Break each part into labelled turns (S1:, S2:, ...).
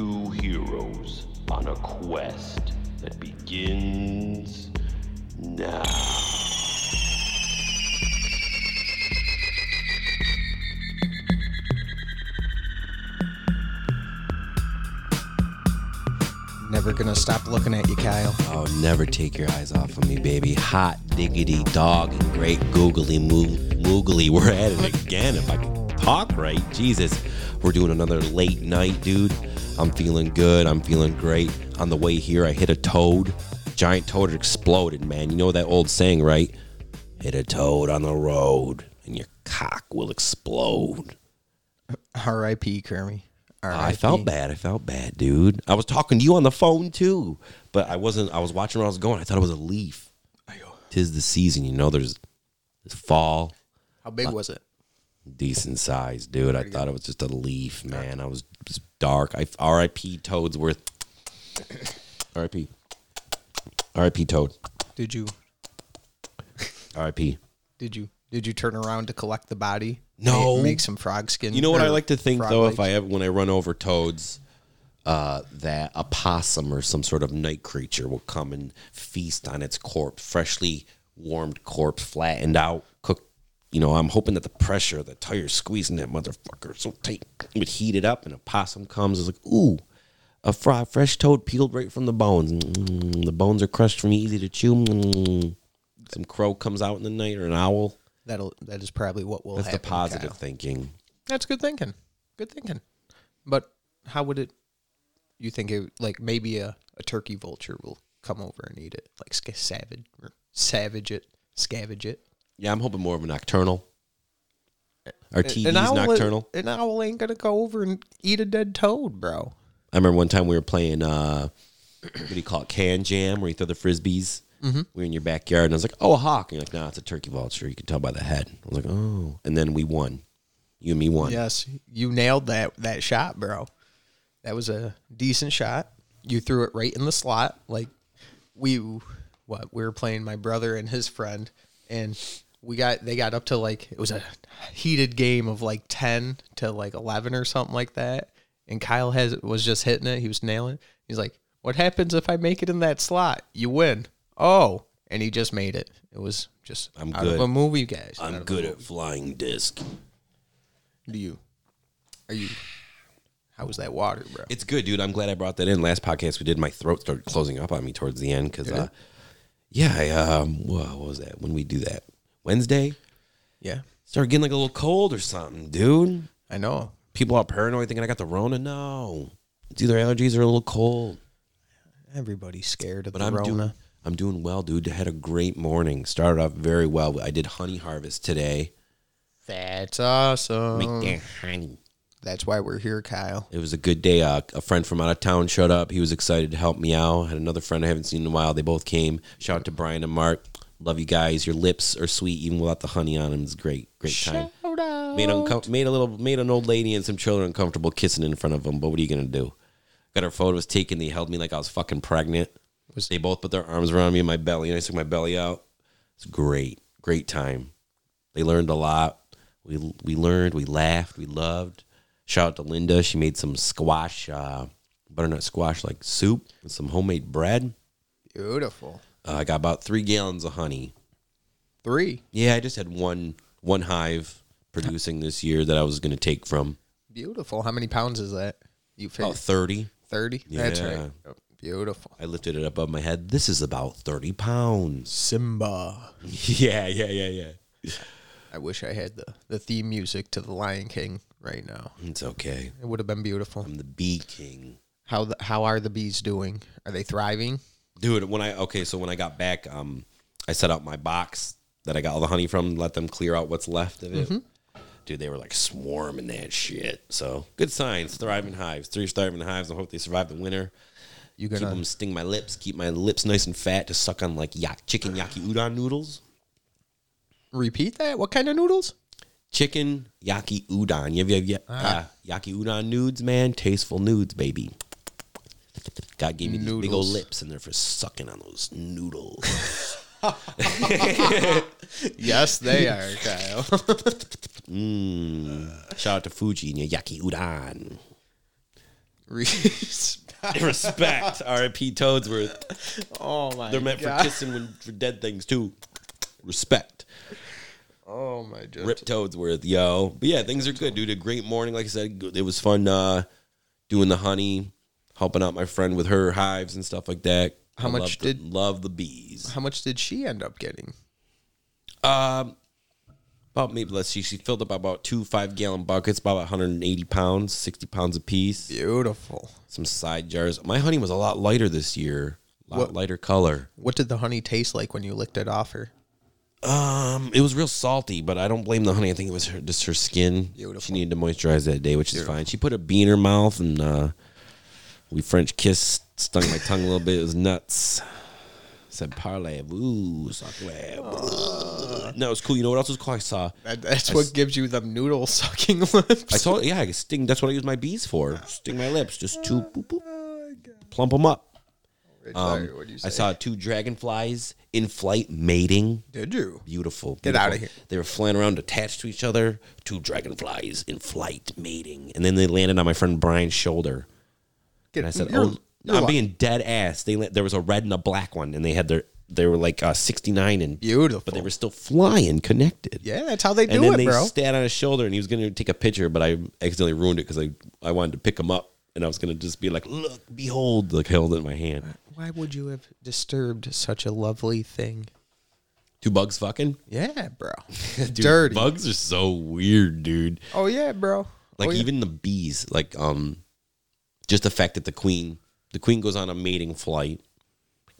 S1: Two heroes on a quest that begins now.
S2: Never gonna stop looking at you, Kyle.
S3: Oh, never take your eyes off of me, baby. Hot diggity dog and great googly moo moogly. We're at it again. If I can talk right, Jesus, we're doing another late night, dude. I'm feeling good. I'm feeling great. On the way here, I hit a toad. Giant toad exploded, man. You know that old saying, right? Hit a toad on the road, and your cock will explode.
S2: R.I.P. Kermie.
S3: I felt bad. I felt bad, dude. I was talking to you on the phone too, but I wasn't. I was watching where I was going. I thought it was a leaf. Tis the season, you know. There's, there's fall,
S2: How big uh, was it?
S3: Decent size, dude. I thought it was just a leaf, man. I was, was dark. I R.I.P. Toadsworth. R.I.P. R.I.P. Toad.
S2: Did you
S3: R.I.P.
S2: did you did you turn around to collect the body?
S3: No.
S2: Make, make some frog skin.
S3: You know what I like to think though, if? I ever when I run over toads, uh, that a possum or some sort of night creature will come and feast on its corpse, freshly warmed corpse, flattened out. You know, I'm hoping that the pressure, the tire squeezing that motherfucker so tight would heat it up, and a possum comes. It's like, ooh, a fry, fresh toad peeled right from the bones. Mm, the bones are crushed for me, easy to chew. Mm. Some crow comes out in the night or an owl.
S2: That'll that is probably what will
S3: That's the positive
S2: Kyle.
S3: thinking.
S2: That's good thinking. Good thinking. But how would it? You think it like maybe a, a turkey vulture will come over and eat it, like sca- savage or savage it, scavenge it.
S3: Yeah, I'm hoping more of a nocturnal. Our
S2: An
S3: TV's
S2: owl,
S3: nocturnal.
S2: An owl ain't gonna go over and eat a dead toad, bro.
S3: I remember one time we were playing, uh, what do you call it, can jam, where you throw the frisbees. Mm-hmm. We were in your backyard, and I was like, oh, a hawk. And you're like, nah, it's a turkey vulture. You can tell by the head. I was like, oh. And then we won. You and me won.
S2: Yes, you nailed that that shot, bro. That was a decent shot. You threw it right in the slot. Like we what we were playing my brother and his friend and we got they got up to like it was a heated game of like 10 to like 11 or something like that and Kyle has was just hitting it he was nailing it. he's like what happens if I make it in that slot you win oh and he just made it it was just
S3: I'm
S2: out
S3: good.
S2: of a movie guys
S3: I'm good at flying disc.
S2: Do you? Are you? How was that water, bro?
S3: It's good, dude. I'm glad I brought that in. Last podcast we did, my throat started closing up on me towards the end because, uh, yeah, I, um, wha- what was that? When we do that Wednesday,
S2: yeah,
S3: started getting like a little cold or something, dude.
S2: I know.
S3: People are paranoid thinking I got the Rona. No, it's either allergies or a little cold.
S2: Everybody's scared of
S3: But
S2: the
S3: I'm
S2: Rona.
S3: doing, I'm doing well, dude. I had a great morning. Started off very well. I did honey harvest today.
S2: That's awesome.
S3: Make that honey.
S2: That's why we're here, Kyle.
S3: It was a good day. Uh, a friend from out of town showed up. He was excited to help me out. Had another friend I haven't seen in a while. They both came. Shout out to Brian and Mark. Love you guys. Your lips are sweet even without the honey on them. It's great, great time. Made uncom- made a little made an old lady and some children uncomfortable kissing in front of them. But what are you gonna do? Got our photos taken. They held me like I was fucking pregnant.
S2: Was-
S3: they both put their arms around me and my belly, and I took my belly out. It's great, great time. They learned a lot. We we learned, we laughed, we loved. Shout out to Linda. She made some squash, uh, butternut squash like soup with some homemade bread.
S2: Beautiful.
S3: Uh, I got about three gallons of honey.
S2: Three.
S3: Yeah, I just had one one hive producing this year that I was going to take from
S2: Beautiful. How many pounds is that? You
S3: about
S2: figured
S3: thirty.
S2: thirty. That's right. Oh, beautiful.
S3: I lifted it above my head. This is about thirty pounds.
S2: Simba.
S3: yeah, yeah, yeah, yeah.
S2: I wish I had the the theme music to the Lion King right now.
S3: It's okay.
S2: It would have been beautiful.
S3: I'm the bee king.
S2: How the, how are the bees doing? Are they thriving?
S3: Dude, when I okay, so when I got back, um, I set out my box that I got all the honey from, let them clear out what's left of it. Dude, they were like swarming that shit. So good signs, thriving hives, three thriving hives. I hope they survive the winter.
S2: You
S3: Keep
S2: gonna
S3: them sting my lips, keep my lips nice and fat to suck on like yak, chicken yaki udon noodles.
S2: repeat that? What kind of noodles?
S3: Chicken yaki udon. You have, you have uh, yaki udon nudes, man. Tasteful nudes, baby. God gave me these big old lips, and they're for sucking on those noodles.
S2: Yes, they are, Kyle.
S3: Mmm. Shout out to Fuji and your yaki udon.
S2: Respect.
S3: Respect. R.I.P. Toadsworth.
S2: Oh my
S3: They're meant
S2: god.
S3: for kissing when for dead things too. Respect.
S2: Oh my god.
S3: Rip Toadsworth, yo. But yeah, things are good, dude. A great morning. Like I said, it was fun uh, doing the honey, helping out my friend with her hives and stuff like that.
S2: How
S3: I
S2: much
S3: the-
S2: did-
S3: love the bees?
S2: How much did she end up getting?
S3: Um, about maybe let's see. She filled up about two five gallon buckets, about 180 pounds, 60 pounds a piece.
S2: Beautiful.
S3: Some side jars. My honey was a lot lighter this year, a lot
S2: What-
S3: lighter color.
S2: What did the honey taste like when you licked it off her?
S3: Um, it was real salty, but I don't blame the honey. I think it was her, just her skin.
S2: Beautiful.
S3: She needed to moisturize that day, which is fine. She put a bee in her mouth, and uh, we French kissed, stung my tongue a little bit. It was nuts. Said parlez-vous, sacrez. No, it was cool. You know what else was cool? I saw.
S2: That, that's what gives you the noodle sucking lips.
S3: I told yeah, I sting. That's what I use my bees for. Sting my lips, just two, boop, boop, plump them up. Um,
S2: what do you
S3: I saw two dragonflies in flight mating.
S2: Did you?
S3: Beautiful.
S2: Get
S3: beautiful.
S2: outta here.
S3: They were flying around attached to each other. Two dragonflies in flight mating, and then they landed on my friend Brian's shoulder. And I said, "Oh,
S2: you're
S3: I'm
S2: li-
S3: being dead ass." They there was a red and a black one, and they had their they were like uh, 69 and
S2: beautiful.
S3: but they were still flying connected.
S2: yeah, that's how they do
S3: and then
S2: it,
S3: they
S2: bro.
S3: sat on his shoulder, and he was going to take a picture, but I accidentally ruined it because I I wanted to pick him up, and I was going to just be like, "Look, behold!" Like held it in my hand.
S2: Why would you have disturbed such a lovely thing?
S3: Two bugs fucking.
S2: Yeah, bro.
S3: Dude,
S2: Dirty.
S3: Bugs are so weird, dude.
S2: Oh yeah, bro.
S3: Like
S2: oh, yeah.
S3: even the bees, like um, just the fact that the queen, the queen goes on a mating flight,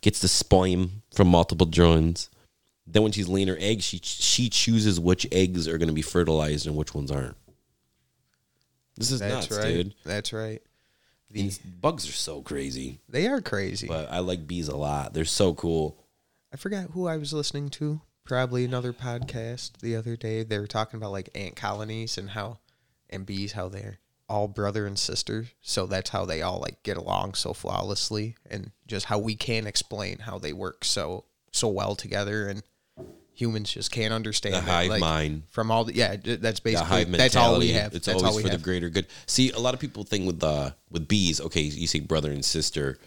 S3: gets the sperm from multiple drones. Then when she's laying her eggs, she she chooses which eggs are going to be fertilized and which ones aren't. This is
S2: that's
S3: nuts,
S2: right.
S3: dude.
S2: That's right.
S3: These bugs are so crazy,
S2: They are crazy.
S3: but I like bees a lot. They're so cool.
S2: I forgot who I was listening to. Probably another podcast the other day. They were talking about like ant colonies and how and bees how they're all brother and sister. So that's how they all like get along so flawlessly and just how we can't explain how they work so so well together and humans just can't understand
S3: The hive
S2: Like,
S3: mind.
S2: from all the yeah that's
S3: The
S2: basically
S3: hive mentality.
S2: that's all we have
S3: It's
S2: that's
S3: always
S2: all we
S3: for
S2: have
S3: the greater good. See, a lot of people think with uh with bees. Okay, you say brother and sister.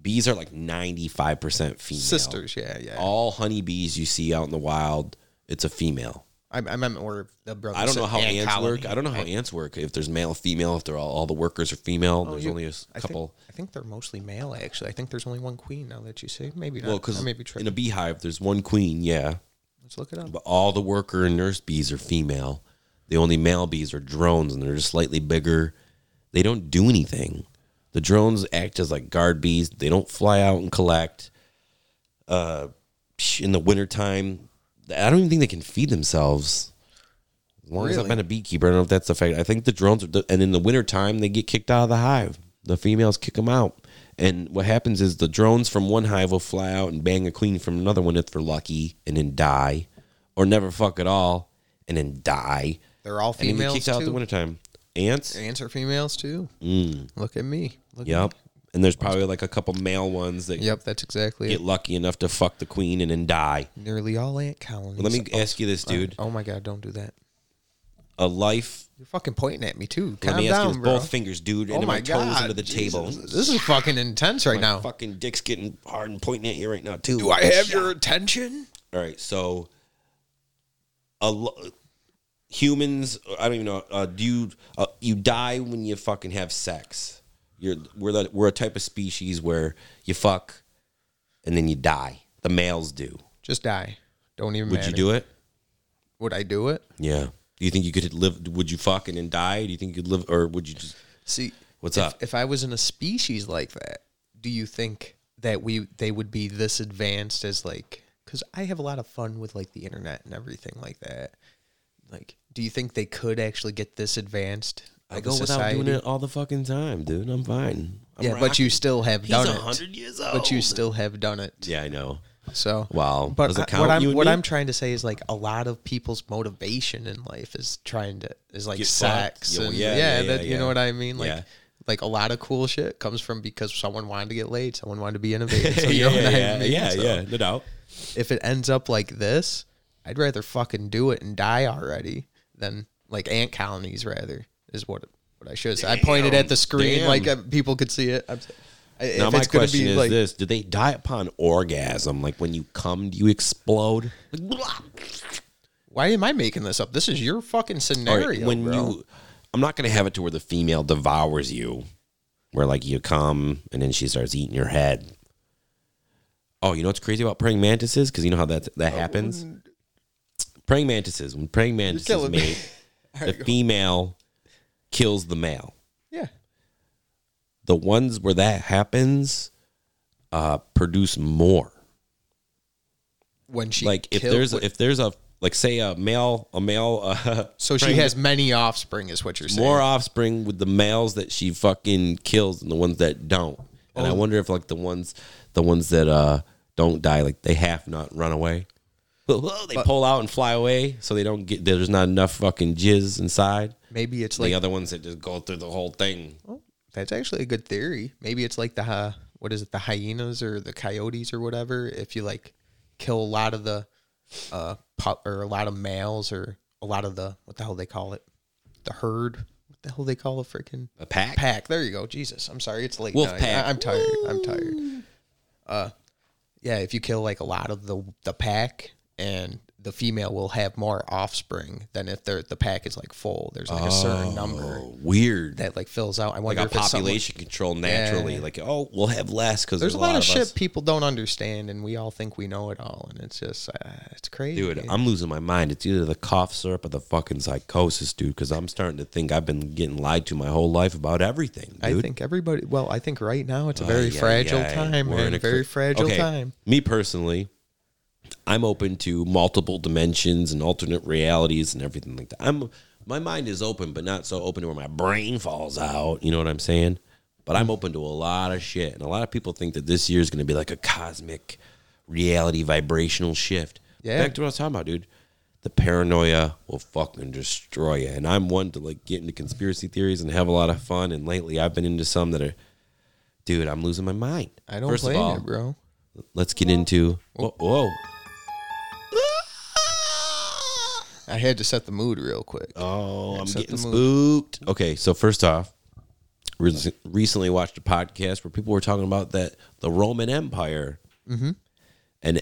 S3: Bees are like ninety five percent female.
S2: sisters yeah yeah
S3: All honeybees you see out in the wild, it's a female.
S2: I, I more the brother
S3: I don't know how
S2: ant
S3: ants
S2: colony.
S3: work. I don't know how ants work. If there's male, female, if they're all, all the workers are female, there's
S2: Oh, You-
S3: only a
S2: I
S3: couple.
S2: Think, I think they're mostly male. Actually, I think there's only one queen. Now that you say, maybe not.
S3: well, because
S2: may be
S3: in a beehive, there's one queen, yeah,
S2: Let's look it up.
S3: but all the worker and nurse bees are female. The only male bees are drones, and they're just slightly bigger. They don't do anything. The drones act as like guard bees. They don't fly out and collect. Uh, in the wintertime, I don't even think they can feed themselves. As long as I've
S2: Really?
S3: been a beekeeper, I don't know if that's the fact. I think the drones are, and in the wintertime, they get kicked out of the hive. The females kick them out. And what happens is the drones from one hive will fly out and bang a queen from another one if they're lucky and then die, or never fuck at all and then die.
S2: They're all
S3: And then get
S2: females
S3: kicked out in the
S2: too.
S3: wintertime. Ants?
S2: Ants are females too.
S3: Mm,
S2: Look at me. Look
S3: yep.
S2: At me.
S3: And there's probably like a couple male ones that
S2: Yep, that's exactly
S3: get
S2: it.
S3: lucky enough to fuck the queen and then die.
S2: Nearly all ant colonies.
S3: Let me
S2: Oh,
S3: ask you this, dude.
S2: Oh my god, don't do that.
S3: A life.
S2: You're fucking pointing at me too.
S3: Let
S2: Calm
S3: me ask
S2: down,
S3: you this,
S2: bro.
S3: both fingers, dude,
S2: oh
S3: into
S2: my
S3: toes
S2: god,
S3: into the table.
S2: This is fucking intense right
S3: My
S2: now.
S3: fucking dick's getting hard and pointing at you right now too.
S2: Do I have your attention?
S3: All right, so a lo- humans. I don't even know. Uh, do you uh, you die when you fucking have sex? You're we're the, we're a type of species where you fuck and then you die. The males do.
S2: Just die. Don't even.
S3: Would
S2: matter.
S3: you do it?
S2: Would I do it?
S3: Yeah. Do you think you could live? Would you fuck and then die? Do you think you could live, or would you just?
S2: See,
S3: What's
S2: if,
S3: up?
S2: If I was in a species like that, do you think that we they would be this advanced as like? Because I have a lot of fun with like the internet and everything like that. Like, do you think they could actually get this advanced?
S3: I go without
S2: society?
S3: doing it all the fucking time, dude. I'm fine. I'm
S2: Yeah, but you still have
S3: He's
S2: done
S3: a
S2: it.
S3: hundred years old.
S2: But you still have done it.
S3: Yeah, I know.
S2: So
S3: Wow.
S2: But
S3: Does
S2: I-
S3: it count?
S2: what I'm
S3: and
S2: what
S3: me?
S2: I'm trying to say is like a lot of people's motivation in life is trying to is like
S3: Get fucked.
S2: sex
S3: Yeah, well,
S2: and
S3: yeah,
S2: yeah,
S3: yeah,
S2: that,
S3: yeah,
S2: you know what I mean like
S3: Yeah.
S2: like a lot of cool shit comes from because someone wanted to get laid someone wanted to be innovative so,
S3: yeah,
S2: know
S3: yeah,
S2: what
S3: yeah,
S2: mean
S3: yeah,
S2: So
S3: yeah, no doubt.
S2: if it ends up like this I'd rather fucking do it and die already than like ant colonies rather is what what what I should say. I pointed at the screen
S3: Damn.
S2: like uh, people could see it. I'm, s- if
S3: Now my
S2: it's gonna
S3: question
S2: be
S3: is
S2: like,
S3: this: Do they die upon orgasm? Like when you come, do you explode? Like, blah.
S2: why am I making this up? This is your fucking
S3: All
S2: scenario,
S3: right, when
S2: bro.
S3: you, I'm not gonna have it to where the female devours you, where like you come and then she starts eating your head. Oh, you know what's crazy about praying mantises? Because you know how that that happens. Praying mantises. When praying mantises
S2: killing me.
S3: mate, the female kills the male.
S2: yeah,
S3: The ones where that happens uh, produce more.
S2: when she
S3: like if
S2: killed-
S3: there's if there's a like say a male a male uh,
S2: so she has many offspring, is what you're saying.
S3: more offspring with the males that she fucking kills and the ones that don't. And I
S2: Oh.
S3: wonder if like the ones the ones that uh don't die like they half not run away. They pull out and fly away, so they don't get there's not enough fucking jizz inside.
S2: Maybe it's like the
S3: other ones that just go through the whole thing.
S2: Oh, that's actually a good theory. Maybe it's like the uh, what is it, the hyenas or the coyotes or whatever. If you like kill a lot of the uh pu- or a lot of males or a lot of the what the hell they call it, the herd. What the hell they call a freaking
S3: A pack.
S2: pack? There you go. Jesus, I'm sorry, it's late.
S3: Wolf
S2: night.
S3: pack.
S2: I, am tired. I'm tired. Uh, yeah. If you kill like a lot of the the pack and the female will have more offspring than if they're, the pack is like full. There's like a certain number
S3: Oh, weird.
S2: that like fills out. I
S3: like
S2: wonder
S3: a
S2: if it's something-
S3: population control naturally.
S2: Yeah.
S3: Like oh, we'll have less because
S2: There's a lot, of, shit
S3: us.
S2: people don't understand, and we all think we know it all, and it's just uh, it's crazy,
S3: Dude. I'm losing my mind. It's either the cough syrup or the fucking psychosis, dude. Because I'm starting to think I've been getting lied to my whole life about everything. Dude.
S2: I think everybody. Well, I think right now it's a very
S3: ay,
S2: fragile
S3: ay.
S2: time,
S3: We're
S2: man.
S3: in a
S2: very fragile
S3: Okay,
S2: time.
S3: Me personally, I'm open to multiple dimensions and alternate realities and everything like that. I'm my mind is open, but not so open to where my brain falls out. You know what I'm saying? But I'm open to a lot of shit, and a lot of people think that this year is going to be like a cosmic reality vibrational shift.
S2: Yeah.
S3: Back to what I was talking about, dude. The paranoia will fucking destroy you. And I'm one to like get into conspiracy theories and have a lot of fun. And lately, I've been into some that are, dude, I'm losing my mind.
S2: I don't
S3: First
S2: blame
S3: all,
S2: it, bro.
S3: let's get into whoa, whoa.
S2: I had to set the mood real quick.
S3: oh i'm getting spooked okay so first off re- recently watched a podcast where people were talking about that the roman empire
S2: Mm-hmm.
S3: and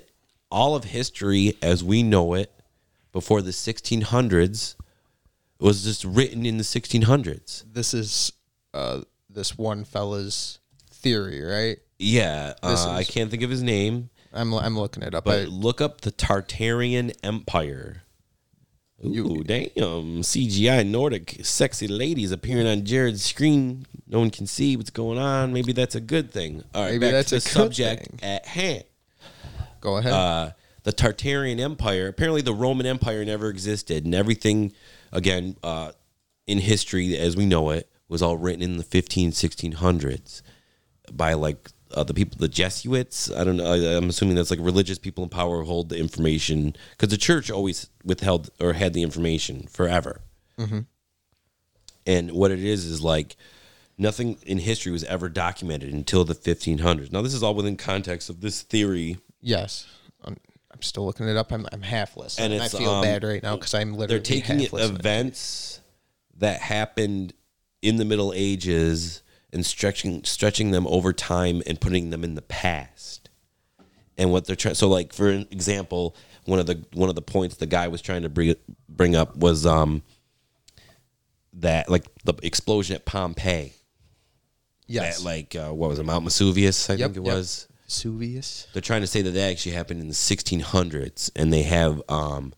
S3: all of history as we know it before the 1600s was just written in the 1600s
S2: This is uh this one fella's theory, right?
S3: yeah uh, i can't think of his name
S2: I'm I'm looking it up.
S3: but
S2: I,
S3: look up the tartarian empire Ooh, damn. CGI Nordic sexy ladies appearing on Jared's screen. No one can see what's going on. Maybe that's a good thing. All right,
S2: Maybe
S3: back
S2: that's
S3: to
S2: a
S3: the subject
S2: thing.
S3: at hand.
S2: go ahead.
S3: Uh, the Tartarian Empire, apparently the Roman Empire never existed, and everything, again, uh, in history as we know it, was all written in the 15, 1600s by like uh, the people, the Jesuits. I don't know. I, I'm assuming that's like religious people in power who hold the information because the church always withheld or had the information forever. And what it is is like nothing in history was ever documented until the 1500s. Now, this is all within context of this theory
S2: yes. I'm, I'm still looking it up. I'm I'm half listening.
S3: And
S2: And I feel
S3: um,
S2: bad right now because I'm literally
S3: they're taking events that happened in the Middle Ages and stretching stretching them over time and putting them in the past. And what they're trying so like for an example, one of the one of the points the guy was trying to bring bring up was um that like the explosion at Pompeii.
S2: Yes.
S3: That like uh, what was it, Mount Vesuvius, I
S2: Yep,
S3: think it
S2: yep.
S3: was.
S2: Vesuvius.
S3: They're trying to say that that actually happened in the 1600s, and they have um,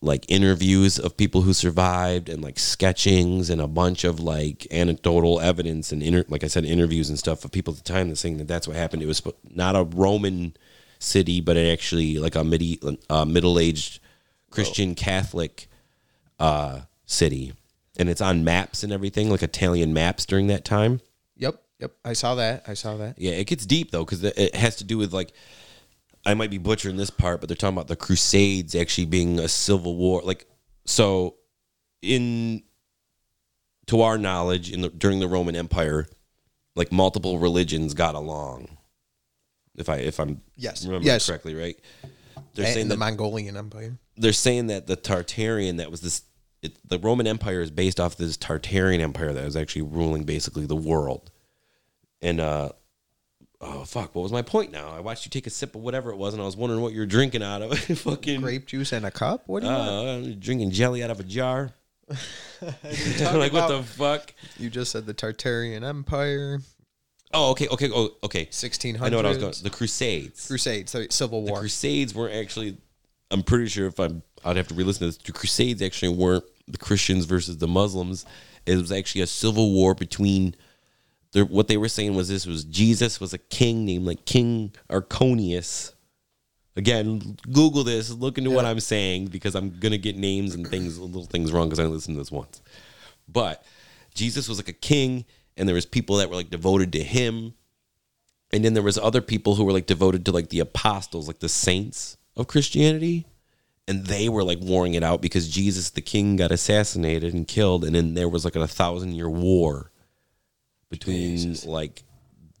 S3: like interviews of people who survived, and like sketchings, and a bunch of like anecdotal evidence, and inter- like I said, interviews and stuff of people at the time that's saying that that's what happened. It was not a Roman city, but it actually like a midi- uh, middle aged Christian Catholic uh, city, and it's on maps and everything, like Italian maps during that time.
S2: Yep. Yep. I saw that. I saw that.
S3: Yeah, it gets deep though because it has to do with like I might be butchering this part, but they're talking about the Crusades actually being a civil war. Like so, in to our knowledge, in the, during the Roman Empire, like multiple religions got along. If I if I'm
S2: Yes.
S3: remembering
S2: Yes.
S3: correctly, right? They're
S2: And
S3: saying
S2: the
S3: that
S2: Mongolian Empire.
S3: they're saying that the Tartarian that was this it, the Roman Empire is based off this Tartarian Empire that was actually ruling basically the world. And uh, oh fuck, what was my point now? I watched you take a sip of whatever it was, and I was wondering what you're drinking out of. Fucking
S2: Grape juice in a cup. What are you want?
S3: uh, drinking jelly out of a jar. like what the fuck?
S2: You just said the Tartarian Empire,
S3: Oh, okay, okay, oh, okay.
S2: 1600s.
S3: I know what I was going. The Crusades.
S2: Crusades, so Civil War.
S3: the Crusades were actually. I'm pretty sure if I'm, I'd have to re-listen to this. The Crusades actually weren't the Christians versus the Muslims. It was actually a civil war between. What they were saying was this was Jesus was a king named like King Arconius. Again, Google this. Look into what I'm saying because I'm gonna get names and things, little things wrong because I only listened to this once. But Jesus was like a king, and there was people that were like devoted to him, and then there was other people who were like devoted to like the apostles, like the saints of Christianity, and they were like warring it out because Jesus the King got assassinated and killed, and then there was like a thousand year war between like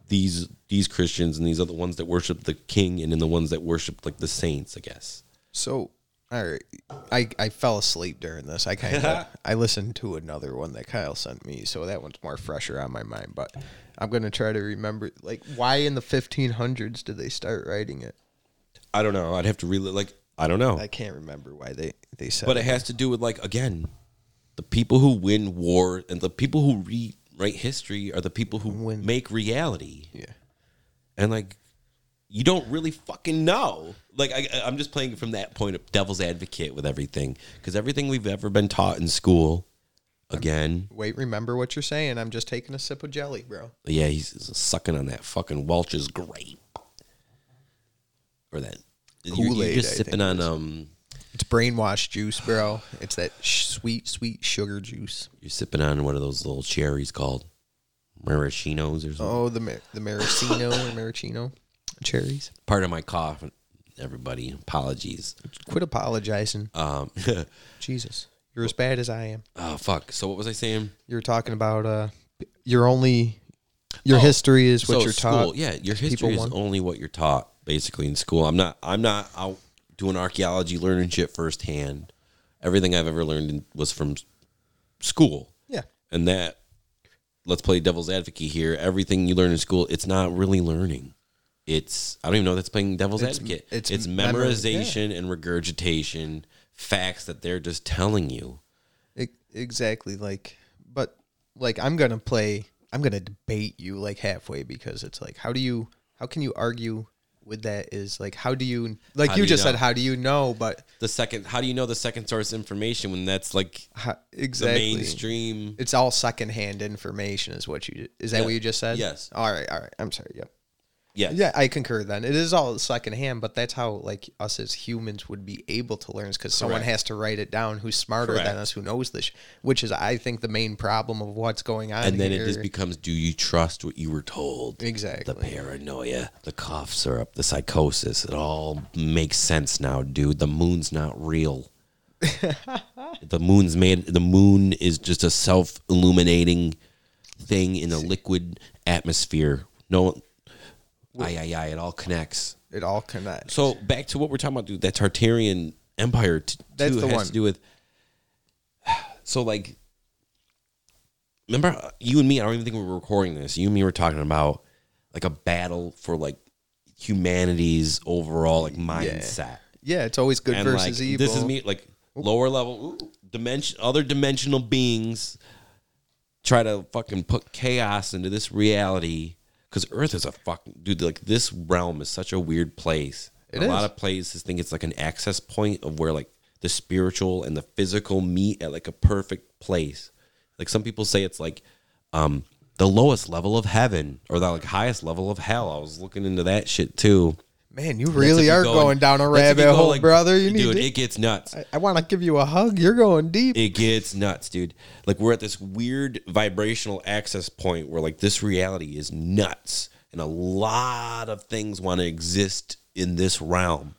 S3: these these Christians and these other ones that worship the King, and then the ones that worship like the saints, I guess.
S2: So, all right, I I fell asleep during this. I kind of I listened to another one that Kyle sent me, so that one's more fresher on my mind. But I'm gonna try to remember, like, why in the 1500s did they start writing it?
S3: I don't know. I'd have to really like. I don't know.
S2: I can't remember why they they said.
S3: But it has to do with like again, the people who win war and the people who rewrite history are the people who
S2: Win.
S3: make reality.
S2: yeah.
S3: And like, you don't really fucking know. Like I, I'm just playing from that point of devil's advocate with everything because everything we've ever been taught in school, again,
S2: Wait, remember what you're saying? I'm just taking a sip of jelly, bro.
S3: yeah, he's sucking on that fucking Welch's grape or that. You're, you're just
S2: I
S3: sipping on um.
S2: It's brainwash juice, bro. It's that sh- sweet, sweet sugar juice.
S3: You're sipping on one of those little cherries called maraschinos or something.
S2: Oh, the mar- the maraschino or maraschino cherries.
S3: part of my cough. Everybody, apologies.
S2: Quit apologizing.
S3: Um,
S2: Jesus, you're as bad as I am.
S3: oh fuck. So what was I saying?
S2: You're talking about uh, your only your
S3: Oh,
S2: history is what
S3: so
S2: you're
S3: school,
S2: taught.
S3: yeah, your
S2: people
S3: history is
S2: want.
S3: only what you're taught basically in school. I'm not. I'm not out doing archaeology, learning shit firsthand. Everything I've ever learned was from school,
S2: Yeah,
S3: and that. Let's play devil's advocate here. Everything you learn in school, it's not really learning. It's I don't even know if that's playing devil's
S2: It's-
S3: advocate.
S2: it's
S3: It's,
S2: memori-
S3: memorization and regurgitation, facts that they're just telling you.
S2: e- exactly. Like, but like I'm gonna play. I'm gonna debate you like halfway because it's like, how do you? How can you argue with that? Is like, how do you? Like
S3: How
S2: you
S3: do you
S2: just said, how do you know? But
S3: the second how do you know the second source information when that's like
S2: how,
S3: the
S2: exactly.
S3: mainstream
S2: It's all secondhand information, is what you. Is that
S3: Yeah.
S2: what you just said?
S3: Yes.
S2: All right. All right. I'm sorry. Yep.
S3: Yes
S2: Yeah, I concur. Then it is all secondhand, but that's how like us as humans would be able to learn because someone has to write it down who's smarter than us, who knows this, which is I think the main problem of what's going on.
S3: and then it just becomes do you trust what you were told?
S2: Exactly.
S3: the paranoia the cough syrup the psychosis it all makes sense now dude. The moon's not real. The moon's made the moon is just a self-illuminating thing in a liquid atmosphere. No aye aye aye it all connects
S2: it all connects.
S3: So back to what we're talking about, dude. That Tartarian Empire t-
S2: That's
S3: too
S2: the
S3: has
S2: one.
S3: to do with. So like, remember you and me? I don't even think we were recording this. You and me were talking about like a battle for like humanity's overall like mindset.
S2: yeah, it's always good
S3: and
S2: versus
S3: like
S2: evil.
S3: this is me like lower level ooh, dimension other dimensional beings try to fucking put chaos into this reality because earth is a fucking dude like this realm is such a weird place.
S2: It
S3: a
S2: is.
S3: lot of places think it's like an access point of where like the spiritual and the physical meet at like a perfect place. Like some people say it's like um the lowest level of heaven or the like highest level of hell. I was looking into that shit too
S2: Man, you really are
S3: go
S2: going down a
S3: that's if you
S2: rabbit hole, brother. You need
S3: dude
S2: to.
S3: it gets nuts
S2: I, I want to give you a hug. You're going deep.
S3: it gets nuts, dude. Like we're at this weird vibrational access point where like this reality is nuts, and a lot of things want to exist in this realm,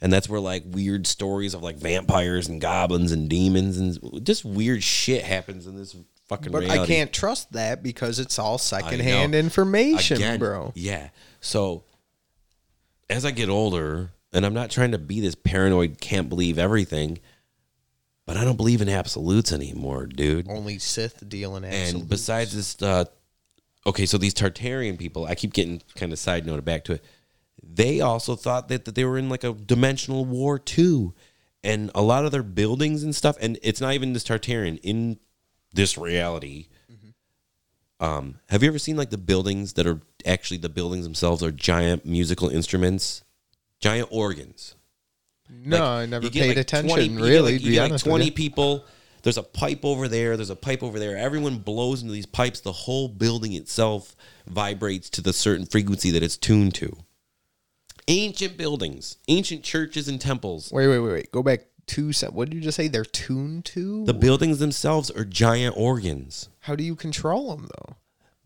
S3: and that's where like weird stories of like vampires and goblins and demons and just weird shit happens in this fucking.
S2: but
S3: reality.
S2: I can't trust that because it's all secondhand information,
S3: Again,
S2: bro.
S3: Yeah. So as I get older, and I'm not trying to be this paranoid, can't believe everything, but I don't believe in absolutes anymore, dude.
S2: Only Sith deal in absolute.
S3: And besides this, uh, okay, so these Tartarian people, I keep getting kind of side noted back to it. They also thought that, that they were in like a dimensional war too. And a lot of their buildings and stuff, and it's not even this Tartarian, in this reality. Um, have you ever seen like the buildings that are actually the buildings themselves are giant musical instruments, giant organs?
S2: no,
S3: Like,
S2: I never paid
S3: like,
S2: attention.
S3: 20 you get,
S2: really,
S3: like, you get, like, twenty people. There's a pipe over there. There's a pipe over there. Everyone blows into these pipes. The whole building itself vibrates to the certain frequency that it's tuned to. Ancient buildings, ancient churches and temples.
S2: Wait, wait, wait, wait. Go back two. What did you just say? They're tuned to.
S3: The buildings themselves are giant organs.
S2: How do you control them though?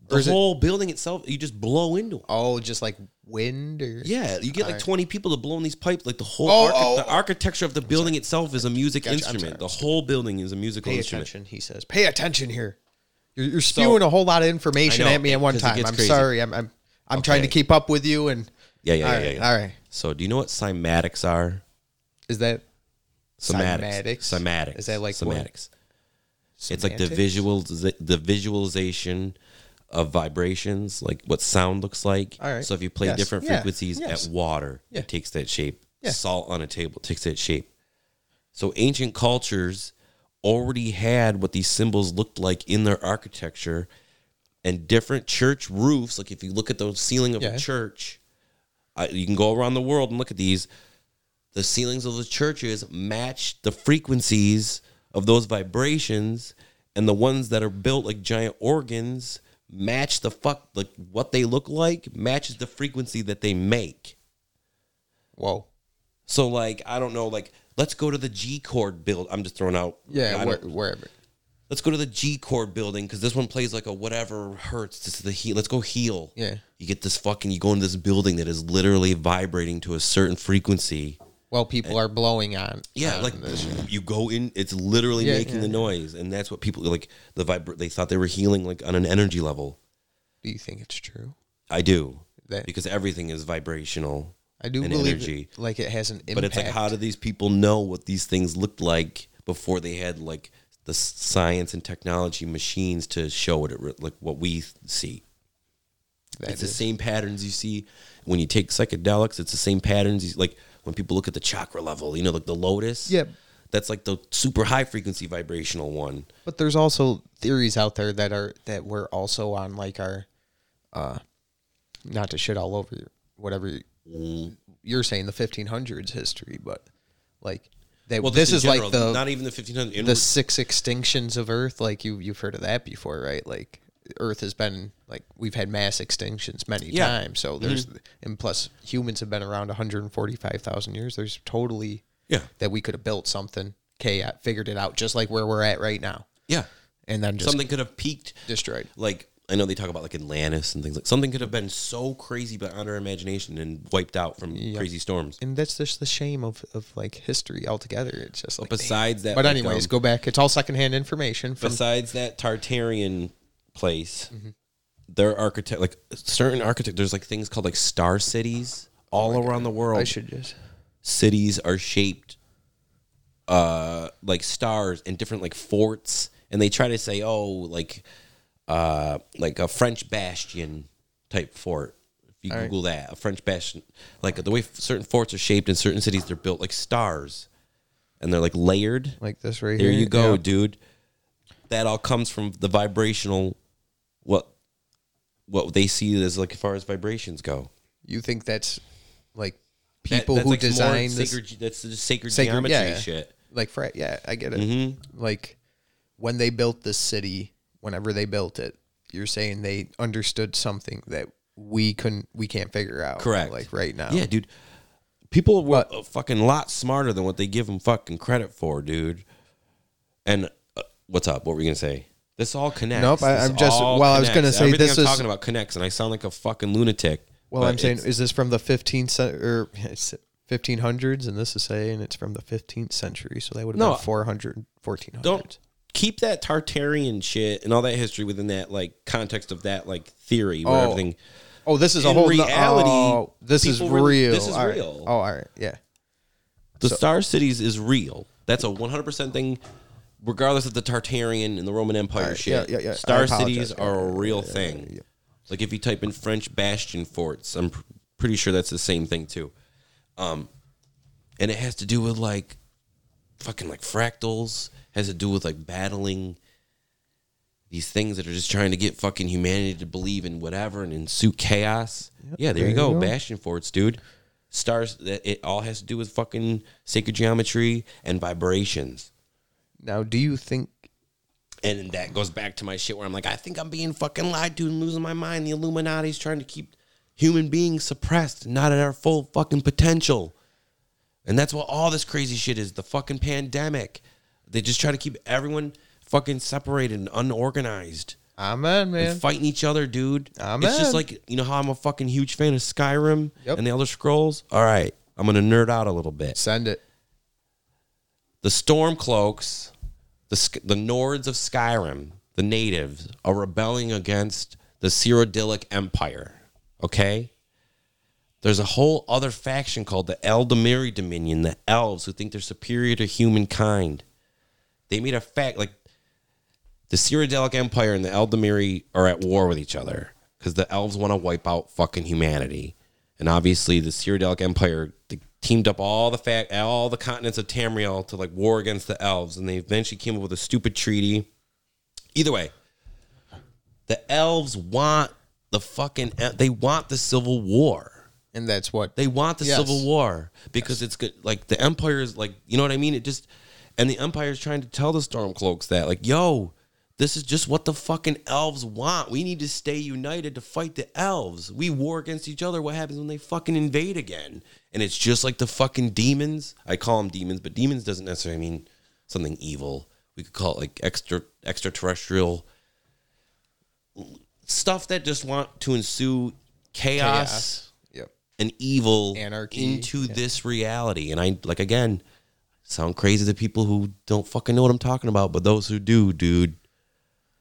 S3: The whole building itself, you just blow into them.
S2: Oh, just like wind or
S3: Yeah, you get like. 20 people to blow in these pipes. Like the whole
S2: Oh,
S3: archi-
S2: oh,
S3: the
S2: oh.
S3: architecture of the building itself is a music
S2: Gotcha,
S3: instrument. the whole building is a musical
S2: Pay
S3: instrument.
S2: attention, he says. Pay attention here. You're, you're spewing a whole lot of information
S3: know,
S2: at me at one time. I'm
S3: crazy.
S2: sorry. I'm I'm, I'm trying to keep up with you. And
S3: Yeah, yeah,
S2: all
S3: yeah,
S2: right,
S3: yeah, yeah.
S2: all right.
S3: So, do you know what cymatics are?
S2: Is that
S3: Cymatics.
S2: Cymatics?
S3: Cymatics.
S2: Is that like what?
S3: It's like the visual, the visualization of vibrations, like what sound looks like.
S2: All right.
S3: So if you play
S2: Yes.
S3: different
S2: Yeah.
S3: frequencies
S2: Yes.
S3: at water,
S2: Yeah.
S3: it takes that shape.
S2: Yeah.
S3: Salt on a table takes that shape. So ancient cultures already had what these symbols looked like in their architecture, and different church roofs. Like if you look at the ceiling of a church, you can go around the world and look at these. The ceilings of the churches match the frequencies of those vibrations, and the ones that are built like giant organs match the fuck like what they look like matches the frequency that they make.
S2: Whoa.
S3: So like I don't know, like let's go to the G chord build. I'm just throwing out.
S2: Yeah, where, wherever.
S3: let's go to the G chord building because this one plays like a whatever hurts. This is the heal. Let's go heal.
S2: Yeah.
S3: You get this fucking. You go into this building that is literally vibrating to a certain frequency.
S2: Well, people are blowing on.
S3: Yeah,
S2: on
S3: like
S2: this.
S3: you go in, it's literally
S2: Yeah,
S3: making
S2: yeah,
S3: the noise, and that's what people like. The vibra- They thought they were healing like on an energy level.
S2: Do you think it's true?
S3: I do
S2: That
S3: because everything is vibrational.
S2: I do
S3: and
S2: believe
S3: energy.
S2: It, like it has an impact.
S3: But it's like, how do these people know what these things looked like before they had like the science and technology machines to show it, like what we see?
S2: That
S3: it's the same patterns you see when you take psychedelics. It's the same patterns, you, like when people look at the chakra level. You know, like the lotus.
S2: Yeah.
S3: that's like the super high frequency vibrational one.
S2: But there's also theories out there that are that we're also on like our, uh, not to shit all over whatever you-
S3: Mm.
S2: you're saying the 1500s history, but like that
S3: Well,
S2: this
S3: just
S2: is
S3: in
S2: like the
S3: not even the fifteen hundred.
S2: the six extinctions of Earth. Like you you've heard of that before, right? Like Earth has been like we've had mass extinctions many
S3: Yeah.
S2: times. So there's and plus humans have been around 145,000 years. There's totally
S3: yeah,
S2: that we could have built something, okay, figured it out just like where we're at right now,
S3: yeah.
S2: and then just
S3: Something could have peaked
S2: destroyed.
S3: like I know they talk about like Atlantis and things like something could have been so crazy beyond our imagination and wiped out from crazy storms.
S2: And that's just the shame of, of like history altogether. It's just like
S3: Besides that,
S2: But
S3: like,
S2: anyways,
S3: um,
S2: go back. It's all secondhand information from
S3: besides that Tartarian place,
S2: Mm-hmm.
S3: their architect like certain architect. There's like things called like star cities all around the world.
S2: Oh I should just
S3: cities are shaped uh like stars and different like forts and they try to say oh like uh like a french bastion type fort if you
S2: All right.
S3: google that a french bastion like the way certain forts are shaped in certain cities they're built like stars and they're like layered
S2: like this right
S3: there
S2: here.
S3: you go
S2: Yeah.
S3: dude that all comes from the vibrational what what they see as like as far as vibrations go
S2: You think that's like
S3: That-
S2: people
S3: that's
S2: who
S3: like
S2: design this
S3: sacred, that's the sacred,
S2: Sacred-
S3: geometry
S2: yeah.
S3: shit
S2: like fra- yeah, I get it.
S3: Mm-hmm.
S2: Like when they built this city, whenever they built it, you're saying they understood something that we couldn't, we can't figure out.
S3: Correct.
S2: Like right now.
S3: Yeah, dude. People were a fucking lot smarter than what they give them fucking credit for, dude. And uh, what's up? What were you gonna say? This all connects.
S2: Nope, I-
S3: This
S2: I'm just-
S3: all
S2: well, I was gonna say
S3: everything
S2: this
S3: I'm
S2: is-
S3: talking about connects, and I sound like a fucking lunatic.
S2: Well,
S3: but
S2: I'm saying,
S3: it's-
S2: is this from the 15th cen- or 1500s, and this is saying it's from the 15th century, so that would have
S3: No.
S2: been 400, 1400s.
S3: don't keep that Tartarian shit and all that history within that like context of that like theory where
S2: Oh,
S3: everything.
S2: Oh, this is a
S3: In
S2: whole
S3: reality,
S2: Oh, this is
S3: people really-
S2: real.
S3: this is
S2: All right.
S3: real.
S2: Oh, all right. Yeah.
S3: The Star Cities is real. That's a 100% thing, regardless of the Tartarian and the Roman Empire
S2: right,
S3: shit.
S2: yeah, yeah, yeah.
S3: Star cities are a real thing. Like if you type in French bastion forts, I'm pr- pretty sure that's the same thing too. Um, and it has to do with like fucking like fractals. Has to do with like battling these things that are just trying to get fucking humanity to believe in whatever and ensue chaos. yeah, there, you go, bastion forts, dude. Stars. That it all has to do with fucking sacred geometry and vibrations.
S2: Now, do you think
S3: And that goes back to my shit where I'm like, I think I'm being fucking lied to and losing my mind. The Illuminati's trying to keep human beings suppressed, not at our full fucking potential. And that's what all this crazy shit is the fucking pandemic. They just try to keep everyone fucking separated and unorganized.
S2: Amen, man?
S3: And fighting each other, dude.
S2: Amen.
S3: It's just like, you know how I'm a fucking huge fan of Skyrim
S2: Yep.
S3: and the Elder Scrolls? All right, I'm going to nerd out a little bit
S2: Send it.
S3: the Stormcloaks, the the Nords of Skyrim, the natives, are rebelling against the Cyrodiilic Empire. Okay? There's a whole other faction called the Aldmeri Dominion, the elves who think they're superior to humankind. They made a fact like the Cyrodiilic Empire and the Aldmeri are at war with each other because the elves want to wipe out fucking humanity. And obviously, the Cyrodiilic Empire they teamed up all the fact all the continents of Tamriel to like war against the elves, and they eventually came up with a stupid treaty. Either way, the elves want the fucking they want the civil war.
S2: And that's what
S3: They want the
S2: Yes.
S3: civil war because it's good. Like the empire is like, you know what I mean? It just, and the empire is trying to tell the Stormcloaks that, like, yo, this is just what the fucking elves want. We need to stay united to fight the elves. We war against each other. What happens when they fucking invade again? And it's just like the fucking demons. I call them demons, but demons doesn't necessarily mean something evil. We could call it like extra extraterrestrial stuff that just want to ensue chaos
S2: chaos. Yep.
S3: and evil
S2: Anarchy,
S3: into this reality. And I like again sound crazy to people who don't fucking know what I'm talking about, but those who do, dude,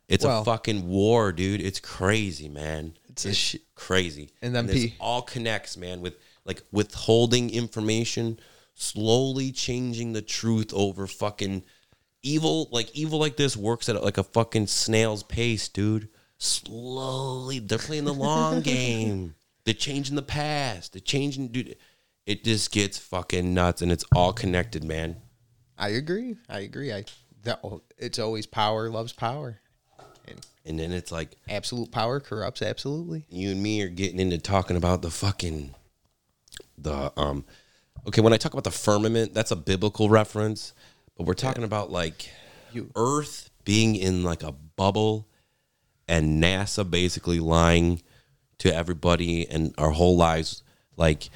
S3: it's
S2: Well-
S3: a fucking war, dude. It's crazy, man.
S2: It's a sh-
S3: crazy.
S2: And then
S3: this all connects, man, with like withholding information, slowly changing the truth over fucking evil. Like evil like this works at like a fucking snail's pace, dude. Slowly, they're playing the long game. They're changing the past. They're changing, dude. It just gets fucking nuts, and it's all connected, man.
S2: I agree. I agree. I that oh, it's always power loves power. And
S3: then it's like
S2: absolute power corrupts absolutely.
S3: you and me are getting into talking about the fucking the um okay when i talk about the firmament that's a biblical reference but we're talking about like
S2: You-
S3: earth being in like a bubble and nasa basically lying to everybody and our whole lives like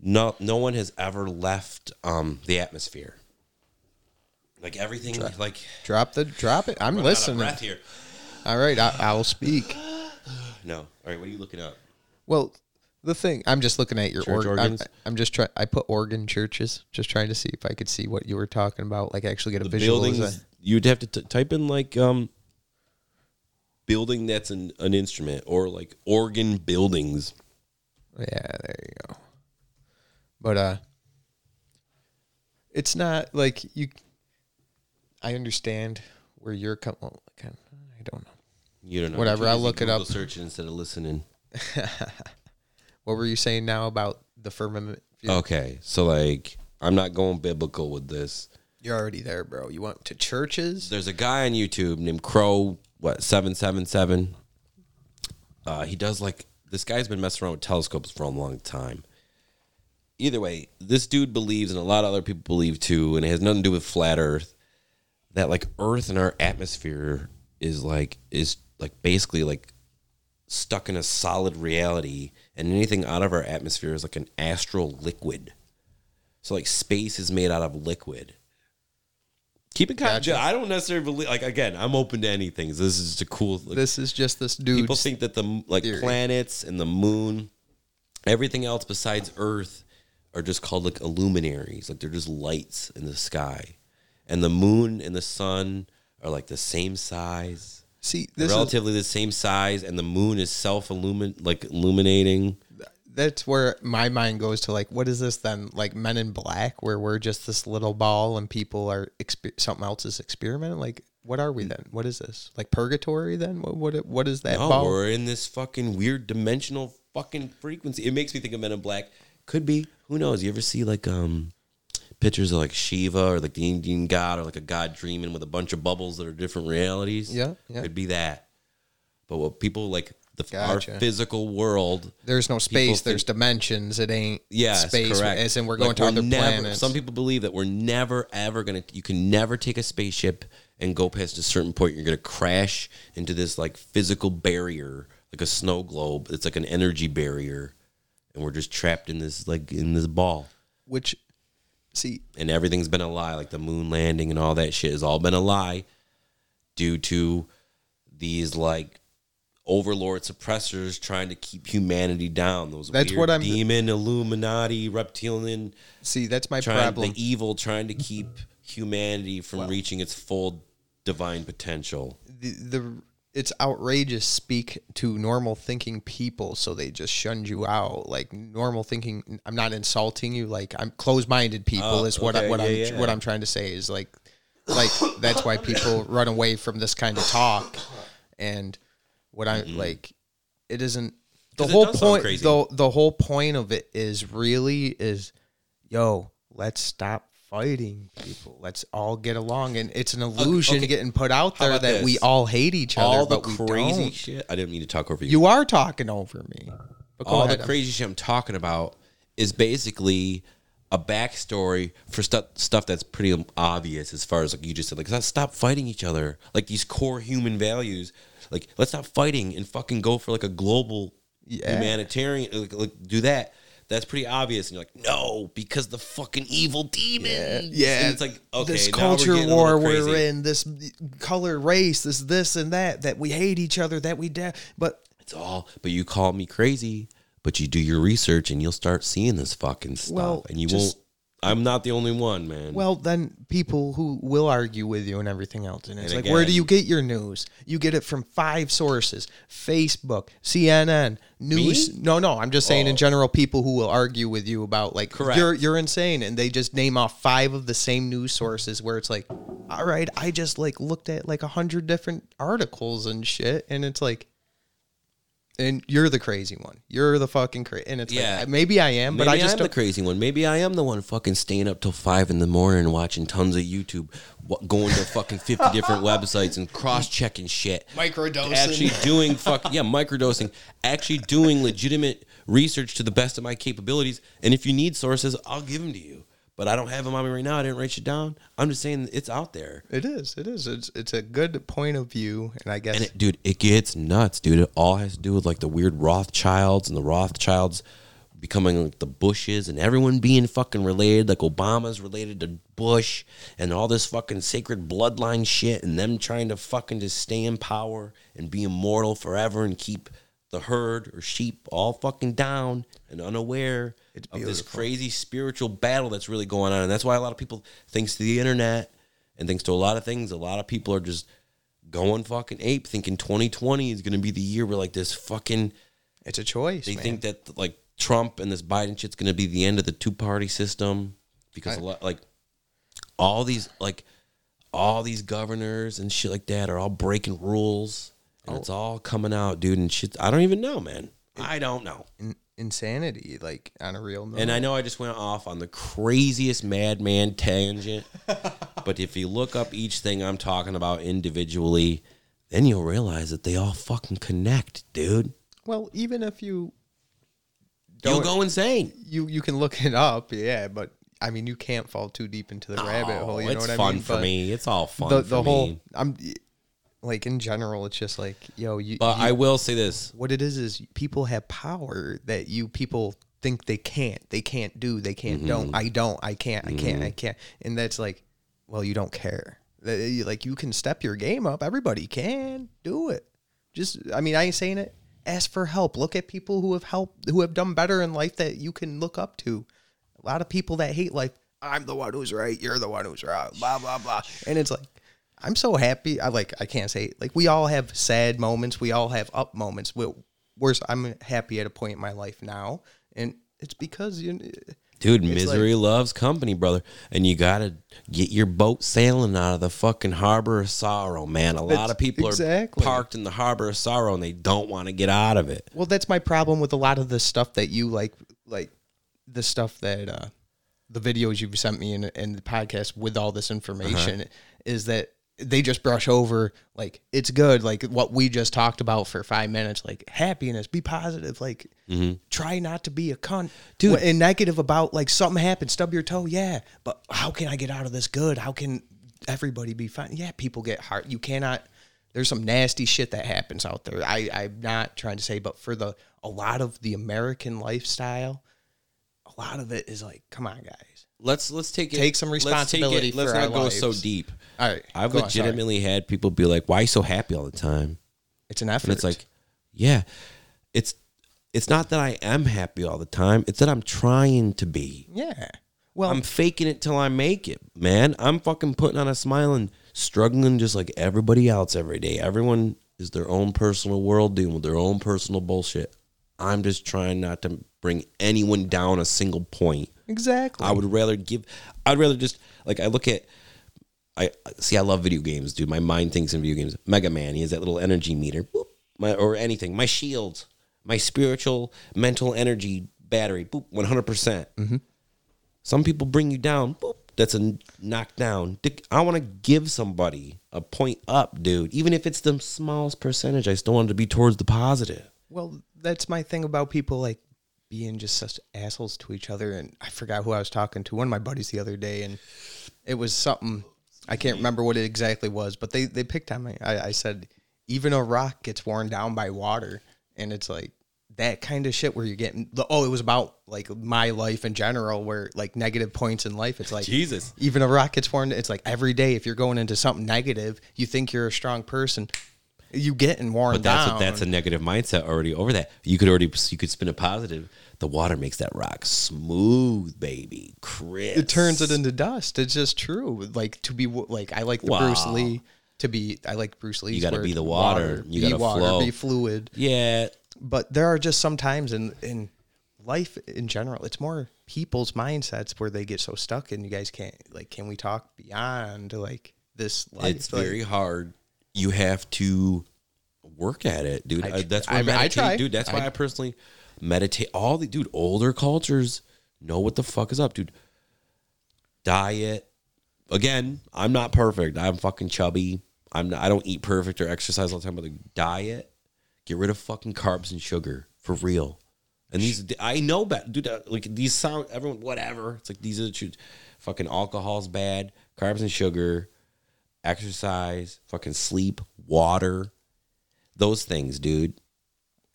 S3: no no one has ever left um the atmosphere like everything like
S2: Drop the drop it. I'm
S3: Run out of
S2: listening.
S3: breath here
S2: All right, I, I'll speak.
S3: no all right what are you looking up
S2: Well, the thing I'm just looking at your
S3: Church
S2: org- I'm,
S3: organs?
S2: I'm just trying. I put organ churches, just trying to see if I could see what you were talking about. Like actually get a
S3: the
S2: visual.
S3: buildings you'd have to t- type in like um building that's an, an instrument or like organ buildings
S2: Yeah, there you go. But uh it's not like you I understand where you're coming well, kind of, I don't know.
S3: you don't know
S2: Whatever, I'll
S3: busy
S2: look it
S3: Google
S2: up.
S3: searching instead of listening
S2: What were you saying now about the firmament? view?
S3: okay so like i'm not going biblical with this
S2: You're already there, bro. You went to churches?
S3: there's a guy on youtube named crow what 777 uh he does like this guy's been messing around with telescopes for a long time either way this dude believes and a lot of other people believe too and it has nothing to do with flat earth that like earth and our atmosphere is like is like basically like stuck in a solid reality and anything out of our atmosphere is like an astral liquid so like space is made out of liquid keep it kind
S2: Gotcha.
S3: i don't necessarily believe like again i'm open to anything this is just a cool like,
S2: This is just this dude.
S3: people think that the like
S2: theory.
S3: planets and the moon everything else besides earth are just called like illuminaries like they're just lights in the sky and the moon and the sun are like the same size
S2: See,
S3: They're
S2: is
S3: relatively the same size and the moon is self illumin like illuminating
S2: that's where my mind goes to like what is this then like men in black where we're just this little ball and people are exper- something else is experimenting like what are we then what is this like purgatory then what what, what is that
S3: No,
S2: ball
S3: we're in this fucking weird dimensional fucking frequency. It makes me think of Men in Black. Could be. Who knows? You ever see like um pictures of like Shiva or like the Indian god or like a god dreaming with a bunch of bubbles that are different realities?
S2: Yeah, yeah.
S3: Could be that. But what people like the
S2: Gotcha.
S3: our physical world
S2: there's no space there's dimensions it ain't
S3: Yes,
S2: space
S3: correct.
S2: as in we're
S3: Like,
S2: going to other
S3: never,
S2: planets
S3: Some people believe that we're never ever gonna. You can never take a spaceship and go past a certain point. You're gonna crash into this like physical barrier, like a snow globe. It's like an energy barrier, and we're just trapped in this like in this ball.
S2: which see
S3: And everything's been a lie. Like the moon landing and all that shit has all been a lie, due to these like overlord suppressors trying to keep humanity down. Those
S2: That's
S3: weird
S2: what I'm-
S3: demon, Illuminati, reptilian
S2: see that's my
S3: trying
S2: problem
S3: the evil trying to keep humanity from reaching its full divine potential.
S2: the, the it's outrageous speak to normal thinking people so they just shunned you out. Like normal thinking i'm not insulting you like i'm closed-minded people
S3: Oh,
S2: is what I,
S3: okay,
S2: what
S3: yeah,
S2: i'm
S3: yeah.
S2: what i'm trying to say is like like that's why people run away from this kind of talk. And what i like it isn't the whole point the, the whole point of it is really is yo let's stop fighting people let's all get along and it's an illusion
S3: okay.
S2: getting put out there that we all hate each other
S3: All the crazy
S2: don't.
S3: shit. I didn't mean to talk over you.
S2: you are talking over me
S3: All
S2: ahead.
S3: the crazy shit I'm talking about is basically a backstory for stuff stuff that's pretty obvious as far as like you just said like let's stop fighting each other like these core human values like let's stop fighting and fucking go for like a global
S2: Yeah.
S3: humanitarian like, like do that that's pretty obvious and you're like no because the fucking evil demons.
S2: Yeah.
S3: And it's like okay
S2: this
S3: now we're
S2: culture
S3: a
S2: war we're in this color race this this and that that we hate each other that we de- but
S3: It's all, but you call me crazy, but you do your research and you'll start seeing this fucking stuff.
S2: Well,
S3: and you
S2: just-
S3: won't, I'm not the only one, man.
S2: Well, then people who will argue with you and everything else. And it's
S3: And
S2: like, where do
S3: again-
S2: you get your news? You get it from five sources Facebook, CNN, news. No, no, I'm just saying in
S3: Oh.
S2: general, people who will argue with you about, like,
S3: Correct.
S2: you're, you're insane. And they just name off five of the same news sources where it's like, all right, I just like looked at like a hundred different articles and shit. And it's like, and you're the crazy one. You're the fucking crazy. And it's
S3: Yeah.
S2: like, maybe I am,
S3: Maybe
S2: but I just
S3: am the
S2: don't.
S3: crazy one. Maybe I am the one fucking staying up till five in the morning watching tons of YouTube, going to fucking 50 different websites and cross checking shit.
S2: Microdosing.
S3: Actually doing fucking, yeah, microdosing. Actually doing legitimate research to the best of my capabilities. And if you need sources, I'll give them to you. But I don't have them on me right now. I didn't write you down. I'm just saying it's out there.
S2: It is. It is. It's it's a good point of view, and I guess
S3: And it, dude, it gets nuts, dude. It all has to do with like the weird Rothschilds and the Rothschilds becoming like the Bushes and everyone being fucking related. Like Obama's related to Bush and all this fucking sacred bloodline shit and them trying to fucking just stay in power and be immortal forever and keep the herd or sheep all fucking down and unaware of this crazy spiritual battle that's really going on. And that's why a lot of people, thanks to the internet and thanks to a lot of things, a lot of people are just going fucking ape thinking 2020 is going to be the year where like this fucking
S2: it's a choice.
S3: they
S2: man.
S3: think that like Trump and this Biden shit's going to be the end of the two party system because a lot like all these like all these governors and shit like that are all breaking rules it's all coming out dude and shit I don't even know man I don't know
S2: In- insanity, like on a real note.
S3: and I know I just went off on the craziest madman tangent, but if you look up each thing I'm talking about individually, then you'll realize that they all fucking connect, dude.
S2: well, even if you
S3: You'll
S2: don't,
S3: go insane.
S2: you you can look it up, yeah, but I mean, you can't fall too deep into the rabbit
S3: Oh,
S2: hole. You
S3: it's
S2: know what
S3: fun
S2: I mean?
S3: Fun for
S2: But
S3: me. It's all fun
S2: The
S3: for
S2: the whole
S3: me.
S2: I'm like in general, it's just like yo, you.
S3: But
S2: you-
S3: I will say this.
S2: what it is is people have power that you people think they can't. They can't do. They can't.
S3: Mm-hmm.
S2: don't i don't. I can't. I can't. I can't. And that's like well you don't care. Like you can step your game up. Everybody can. Do it. Just i mean i ain't saying it. Ask for help. Look at people who have helped who have done better in life that you can look up to. A lot of people that hate life i'm the one who's right. You're the one who's wrong. Blah blah blah. And it's like i'm so happy i like i can't say like we all have sad moments we all have up moments we, we're i'm happy at a point in my life now and it's because you.
S3: Dude, misery loves company, brother. And you got to get your boat sailing out of the fucking harbor of sorrow, man. A lot of people
S2: exactly.
S3: are parked in the harbor of sorrow and they don't want to get out of it.
S2: Well, that's my problem with a lot of the stuff that you like, like the stuff that uh, the videos you've sent me and and the podcast with all this information is that they just brush over like it's good, like what we just talked about for five minutes, like happiness, be positive, like mm-hmm. try not to be a cunt,
S3: Dude.
S2: and negative about like something happened, stub your toe, yeah, but how can I get out of this good? How can everybody be fine? Yeah, people get hurt. You cannot there's some nasty shit that happens out there. I, I'm not trying to say, but for the a lot of the American lifestyle, a lot of it is like, come on, guys.
S3: Let's let's take it,
S2: Take some
S3: let's take
S2: responsibility
S3: it- Let's
S2: for
S3: not
S2: our
S3: go so deep.
S2: All right,
S3: I've
S2: go on, sorry.
S3: legitimately had people be like, "Why are you so happy all the time?"
S2: it's an effort.
S3: And it's like, yeah, it's it's not that I am happy all the time. It's that I'm trying to be.
S2: yeah. Well,
S3: I'm faking it till I make it, man. I'm fucking putting on a smile and struggling just like everybody else every day. Everyone is their own personal world dealing with their own personal bullshit. I'm just trying not to bring anyone down a single point.
S2: exactly.
S3: I would rather give. I'd rather just like I look at. I see. I love video games, dude. My mind thinks in video games. Mega Man. He has that little energy meter, boop, my, or anything. My shield, my spiritual, mental energy battery, boop, one hundred percent. Mm-hmm. Some people bring you down. Boop, that's a knockdown. Dick, I want to give somebody a point up, dude. Even if it's the smallest percentage, I still want it to be towards the positive.
S2: Well, that's my thing about people like being just such assholes to each other. And I forgot who I was talking to. One of my buddies the other day, and it was something I can't remember what it exactly was, but they they picked on me. I, I said even a rock gets worn down by water, and it's like that kind of shit where you're getting the oh it was about like my life in general where like negative points in life it's like
S3: Jesus.
S2: even a rock gets worn it's like every day if you're going into something negative you think you're a strong person you getting worn
S3: But that's
S2: down
S3: what, that's a negative mindset already over that. You could already you could spin a positive. The water makes that rock smooth, baby, crisp.
S2: it turns it into dust. It's just true. Like to be like I like the Bruce Lee to be. I like Bruce Lee.
S3: You gotta be the water. You gotta
S2: water,
S3: flow.
S2: be fluid.
S3: Yeah,
S2: But there are just some times in in life in general, it's more people's mindsets where they get so stuck, and you guys can't like. Can we talk beyond like this? Life?
S3: it's
S2: Like,
S3: very hard. You have to work at it, dude.
S2: I-
S3: I, that's
S2: I
S3: why
S2: mean, I
S3: meditate,
S2: try.
S3: dude. That's why
S2: I-
S3: I, personally meditate. All the dude, older cultures know what the fuck is up, dude. Diet. Again, I'm not perfect. I'm fucking chubby. I'm not, I don't eat perfect or exercise all the time, but the diet, get rid of fucking carbs and sugar for real. And these, I know, that, dude. uh, Like these sound, everyone, whatever. It's like these are the truth. Fucking alcohol's bad. Carbs and sugar, exercise, fucking sleep, water, those things, dude.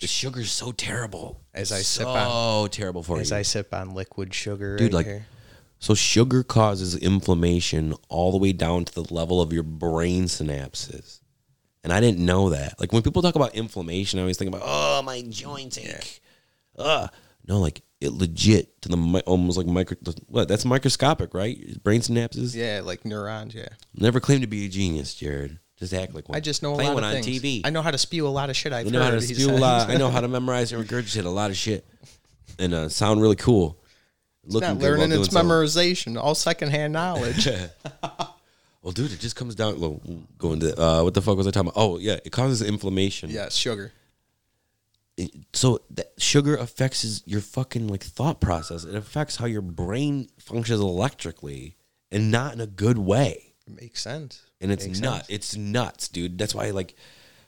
S3: The sugar's so terrible.
S2: As I sip
S3: so
S2: on-
S3: terrible for
S2: as
S3: you.
S2: I sip on liquid sugar,
S3: Dude,
S2: right
S3: like-
S2: here.
S3: So sugar causes inflammation all the way down to the level of your brain synapses. And I didn't know that. Like when people talk about inflammation, I always think about, oh, my joints ache. Ugh. No, like it legit to the almost like micro. What? That's microscopic, right? Brain synapses.
S2: yeah, like neurons. Yeah,
S3: Never claim to be a genius, Jared. Just act like one.
S2: I just know a
S3: Play
S2: lot
S3: one
S2: of
S3: on
S2: things.
S3: TV.
S2: I know how to spew a lot of shit. I've
S3: I know how to
S2: he
S3: spew a
S2: says.
S3: lot. I know how to memorize and regurgitate a lot of shit, and uh, sound really cool. Looking
S2: not
S3: good while
S2: learning, it's memorization, all secondhand knowledge.
S3: Well, dude, it just comes down. Well, going to uh, what the fuck was I talking about? Oh, yeah, it causes inflammation.
S2: yeah, sugar.
S3: It- so that sugar affects his- your fucking like thought process. It affects how your brain functions electrically, and not in a good way.
S2: It makes sense.
S3: And it's nuts. It's nuts, dude. That's why like.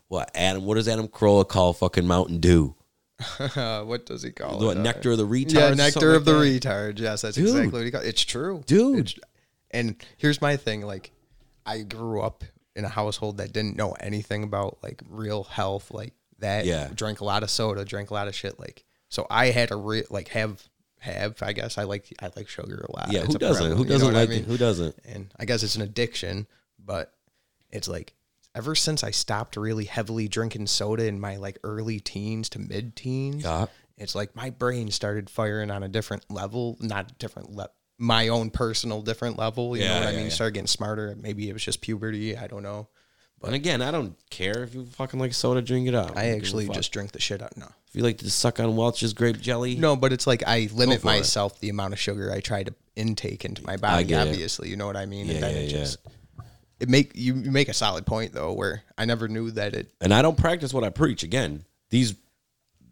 S3: What Adam? What does Adam Carolla call fucking Mountain Dew?
S2: what does he call
S3: What
S2: it?
S3: Nectar of the retards?
S2: Yeah, nectar of the
S3: like that?
S2: retard. Yes, that's
S3: Dude.
S2: exactly what he called. It's true,
S3: Dude.
S2: It's- and here's my thing: like, I grew up in a household that didn't know anything about like real health, like that.
S3: Yeah.
S2: drank a lot of soda, drank a lot of shit. Like, so I had to re- like have have. I guess I like I like sugar a lot.
S3: Yeah,
S2: It's
S3: who doesn't?
S2: prevalent-
S3: Who doesn't
S2: what I
S3: like
S2: mean?
S3: it? Who doesn't?
S2: and I guess it's an addiction, but it's like ever since I stopped really heavily drinking soda in my like early teens to mid teens,
S3: Yeah.
S2: it's like my brain started firing on a different level, not different le- my own personal different level. You know
S3: Yeah,
S2: what I mean?
S3: yeah.
S2: Started getting smarter. Maybe it was just puberty. I don't know,
S3: And again, I don't care if you fucking like soda, drink it up.
S2: I
S3: don't give a
S2: actually just drink the shit out. No,
S3: if you like to suck on Welch's grape jelly.
S2: no, but it's like I limit
S3: for it.
S2: myself the amount of sugar I try to intake into my body.
S3: get it.
S2: Obviously, you know what I mean.
S3: Yeah,
S2: and then
S3: yeah,
S2: it
S3: yeah.
S2: just it make you you make a solid point though, where I never knew that it.
S3: and I don't practice what I preach. Again, these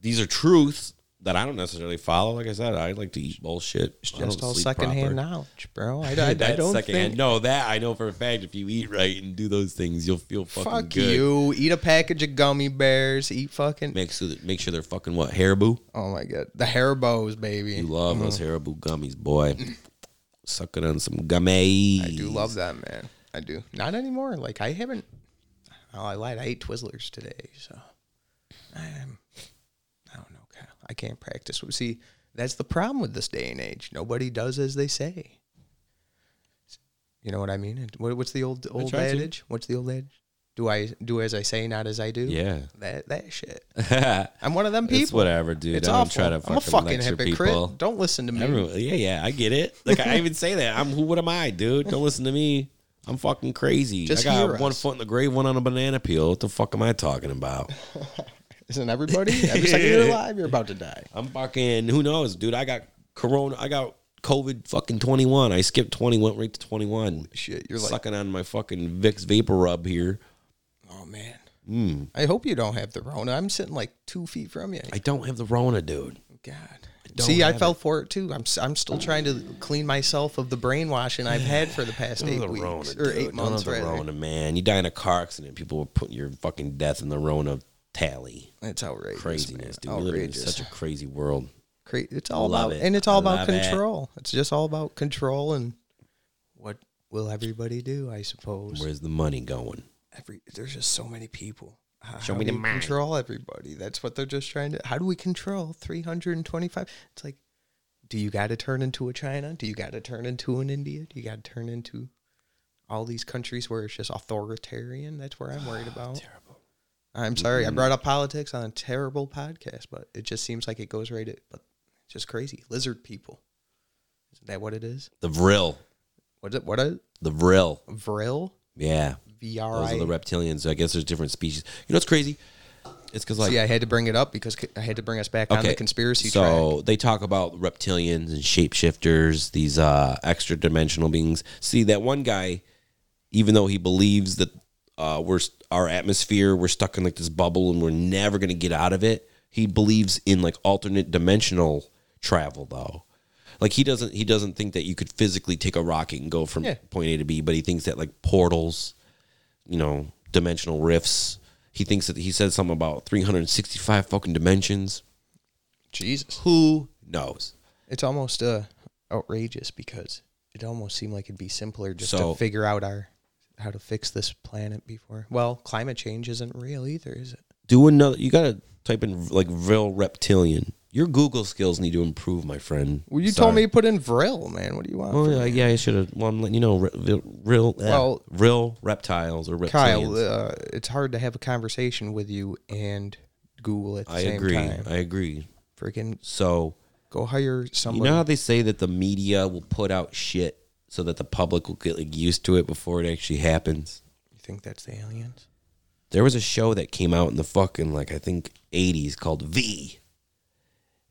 S3: these are truths that I don't necessarily follow. Like I said, I like to eat bullshit.
S2: It's
S3: I don't
S2: just all secondhand
S3: proper.
S2: knowledge, bro. I, I, I don't
S3: secondhand.
S2: think.
S3: No, that I know for a fact. If you eat right and do those things, you'll feel fucking
S2: Fuck
S3: good.
S2: you. Eat a package of gummy bears. Eat fucking.
S3: Make sure make sure they're fucking what Haribo.
S2: Oh my god, the Haribo's, baby.
S3: You love those mm. Haribo gummies, boy. Sucking on some gummies.
S2: I do love that, man. I do. Not anymore. Like I haven't. Oh, I lied. I ate Twizzlers today, so I'm. I don't know, Kyle. I can't practice. See, that's the problem with this day and age. Nobody does as they say. You know what I mean? What's the old old
S3: try to.
S2: adage? What's the old adage? Do I do as I say, not as I do?
S3: Yeah.
S2: That that shit. I'm one of them people.
S3: whatever, dude.
S2: It's
S3: I
S2: awful.
S3: try to
S2: I'm a
S3: fucking
S2: hypocrite.
S3: people.
S2: Don't listen to me.
S3: Everyone, yeah, yeah, I get it. Like I even say that. I'm who? What am I, dude? Don't listen to me. I'm fucking crazy.
S2: Just
S3: I got one
S2: us.
S3: foot in the grave, one on a banana peel. What the fuck am I talking about?
S2: Isn't everybody? Every second you're alive, you're about to die.
S3: I'm fucking. Who knows, dude? I got corona. I got COVID. Fucking 21. I skipped 20. Went right to 21.
S2: Shit, you're like,
S3: sucking on my fucking Vicks vapor rub here.
S2: oh man.
S3: Mm.
S2: I hope you don't have the Rona. I'm sitting like two feet from you.
S3: I don't have the Rona, dude.
S2: God.
S3: don't
S2: See, I fell for it too. I'm I'm still trying to clean myself of the brainwashing I've had for the past eight
S3: the
S2: weeks
S3: Rona,
S2: or
S3: dude.
S2: eight
S3: Don't
S2: months.
S3: have the
S2: rather.
S3: Rona, man. You die in a car accident. People will put your fucking death in the Rona tally.
S2: It's outrageous.
S3: Craziness, dude.
S2: man.
S3: In
S2: Outrageous.
S3: such a crazy world.
S2: Cra- it's all
S3: love
S2: about
S3: it.
S2: and it's all about
S3: love it.
S2: control. It's just all about control and what will everybody do? I suppose.
S3: Where's the money going?
S2: Every there's just so many people. How,
S3: Show
S2: how
S3: me the money.
S2: control everybody. That's what they're just trying to. How do we control 325? It's like, do you got to turn into a China? Do you got to turn into an India? Do you got to turn into all these countries where it's just authoritarian? That's where I'm worried about.
S3: Terrible.
S2: I'm sorry, I brought up politics on a terrible podcast, but it just seems like it goes right at. But it's just crazy. Lizard people. Isn't that what it is?
S3: The Vril.
S2: What is it? What a
S3: The Vril.
S2: vril?
S3: Yeah.
S2: V R
S3: Those are the reptilians. I guess there's different species. You know what's crazy? It's because like
S2: See, I had to bring it up because I had to bring us back on the conspiracy
S3: so
S2: track.
S3: they talk about reptilians and shapeshifters, these uh, extra dimensional beings. See that one guy, even though he believes that uh, we're our atmosphere, we're stuck in like this bubble and we're never gonna get out of it. He believes in like alternate dimensional travel though. Like he doesn't he doesn't think that you could physically take a rocket and go from
S2: Yeah.
S3: point A to B, but he thinks that like portals, you know, dimensional rifts. He thinks that he said something about 365 fucking dimensions.
S2: Jesus.
S3: Who knows?
S2: It's almost uh, outrageous because it almost seemed like it'd be simpler just
S3: So-
S2: to figure out our how to fix this planet before. Well, climate change isn't real either, is it?
S3: Do another. You gotta type in like real reptilian. Your Google skills need to improve, my friend.
S2: Well, you
S3: Sorry.
S2: told me to put in vril, man. What do you want? From
S3: yeah,
S2: me?
S3: yeah, I should have. Well, I'm letting you know, real, real,
S2: Well-
S3: real reptiles or reptilians.
S2: Kyle, uh, it's hard to have a conversation with you and Google at the
S3: I
S2: same
S3: agree.
S2: time.
S3: I agree.
S2: Freaking
S3: So
S2: go hire somebody you
S3: know how they say that the media will put out shit so that the public will get like used to it before it actually happens.
S2: you think that's the aliens?
S3: There was a show that came out in the fucking like I think 80s called V.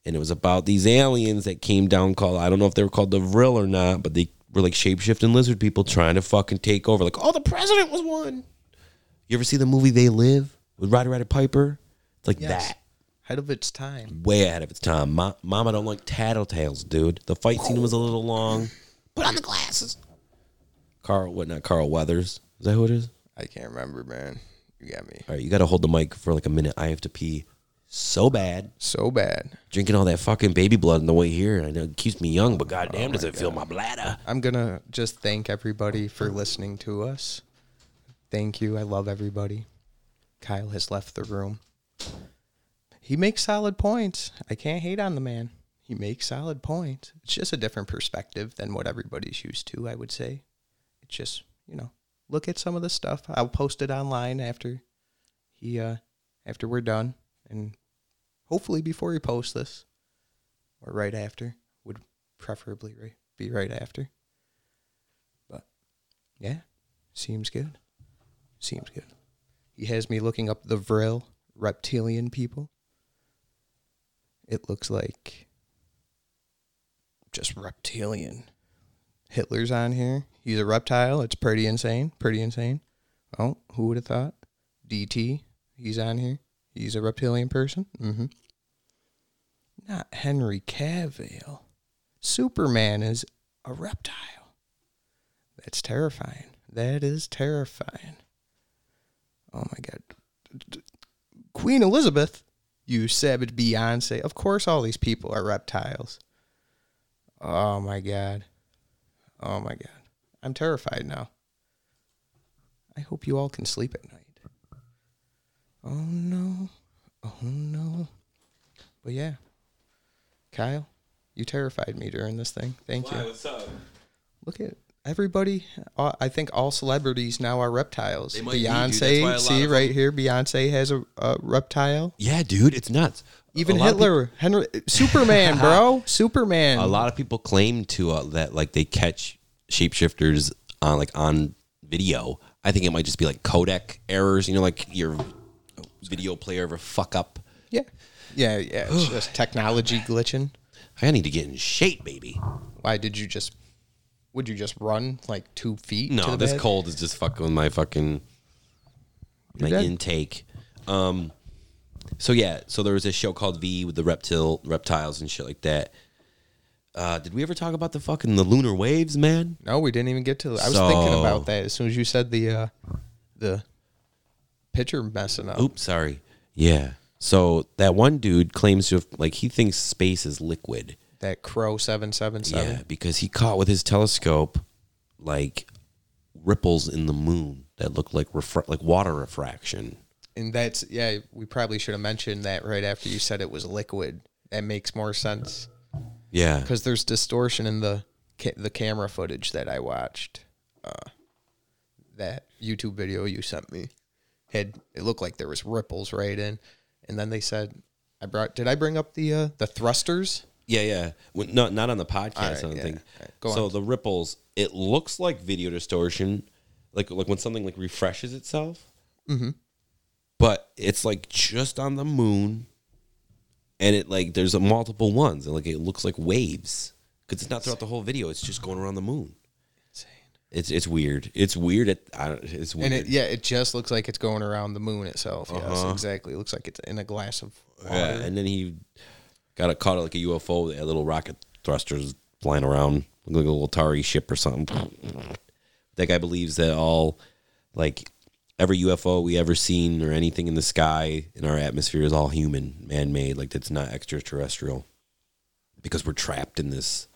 S3: And it was about these aliens that came down called I don't know if they were called the Vril or not, but they were like shapeshifting lizard people trying to fucking take over. Like, oh, the president was one. You ever see the movie They Live with Rowdy Roddy Piper? It's like
S2: Yes.
S3: that.
S2: Ahead of its time.
S3: Way ahead of its time. Ma- Mama don't like tattletales, dude. The fight scene was a little long. Put on the glasses. Carl, what not Carl Weathers? Is that who it is?
S2: I can't remember, man. You got me
S3: All right, you got to hold the mic for like a minute. I have to pee so bad.
S2: so bad.
S3: Drinking all that fucking baby blood on the way here. I know it keeps me young, but goddamn, oh does it fill my bladder?
S2: I'm gonna just thank everybody for listening to us. Thank you. I love everybody. Kyle has left the room. He makes solid points. I can't hate on the man. He makes solid points. It's just a different perspective than what everybody's used to, I would say. It's just, you know, look at some of the stuff. I'll post it online after he uh after we're done and hopefully before he posts this or right after would preferably be right after. But yeah, seems good. Seems good. He has me looking up the Vril reptilian people. It looks like just reptilian. Hitler's on here. He's a reptile. It's pretty insane. Pretty insane. Oh, who would have thought? DT. He's on here. He's a reptilian person. Mm-hmm. Not Henry Cavill. Superman is a reptile. That's terrifying. That is terrifying. Oh my God. Queen Elizabeth, you savage Beyonce. Of course, all these people are reptiles. Oh my God. Oh my God. I'm terrified now. I hope you all can sleep at night. Oh no. Oh no. But yeah. Kyle, you terrified me during this thing. Thank you.
S3: What's up?
S2: Look at everybody. Uh, I think all celebrities now are reptiles.
S3: They might be, dude. That's why a
S2: Beyonce, see right here, Beyonce has a, a reptile.
S3: Yeah, dude, it's nuts.
S2: Even
S3: A lot of
S2: Hitler, Henry, Superman, bro, Superman.
S3: a lot of people claim to uh, that like they catch shapeshifters on like on video. I think it might just be like codec errors. You know, like your video player ever fuck up.
S2: Yeah, yeah, yeah. It's just technology glitching.
S3: I need to get in shape, baby.
S2: Why did you just? Would you just run like two feet?
S3: No, this
S2: bed?
S3: cold is just fucking my fucking my
S2: dead.
S3: intake. Um, so yeah, so there was a show called V with the reptile reptiles and shit like that. Uh, did we ever talk about the fucking the lunar waves, man?
S2: No, we didn't even get to. I was thinking about that as soon as you said the uh, the picture messing up.
S3: Oops, sorry. Yeah. So that one dude claims to have like he thinks space is liquid.
S2: That Crow seven seven seven.
S3: Yeah, because he caught with his telescope like ripples in the moon that look like refra- like water refraction.
S2: And that's yeah. We probably should have mentioned that right after you said it was liquid. That makes more sense
S3: Yeah.
S2: because there's distortion in the ca- the camera footage that I watched. Uh, that YouTube video you sent me had it looked like there was ripples right in, and then they said I brought. Did I bring up the uh, the thrusters?
S3: Yeah, yeah. When, not not on the podcast.
S2: Right,
S3: I don't
S2: yeah.
S3: think.
S2: Right,
S3: so
S2: on.
S3: the ripples, it looks like video distortion, like like when something like refreshes itself. Mm-hmm. But it's like just on the moon, and it like there's a multiple ones, and like it looks like waves because it's not throughout the whole video. It's just going around the moon.
S2: Insane.
S3: It's it's weird. It's weird. It, I don't, it's weird.
S2: And it yeah, it just looks like it's going around the moon itself. Yes,
S3: Uh-huh.
S2: exactly. It looks like it's in a glass of water.
S3: Yeah, and then he got it caught like a UFO. They had little rocket thrusters flying around, looked like a little Atari ship or something. That guy believes that all, like, every UFO we ever seen or anything in the sky in our atmosphere is all human, man made. Like, that's not extraterrestrial, because we're trapped in this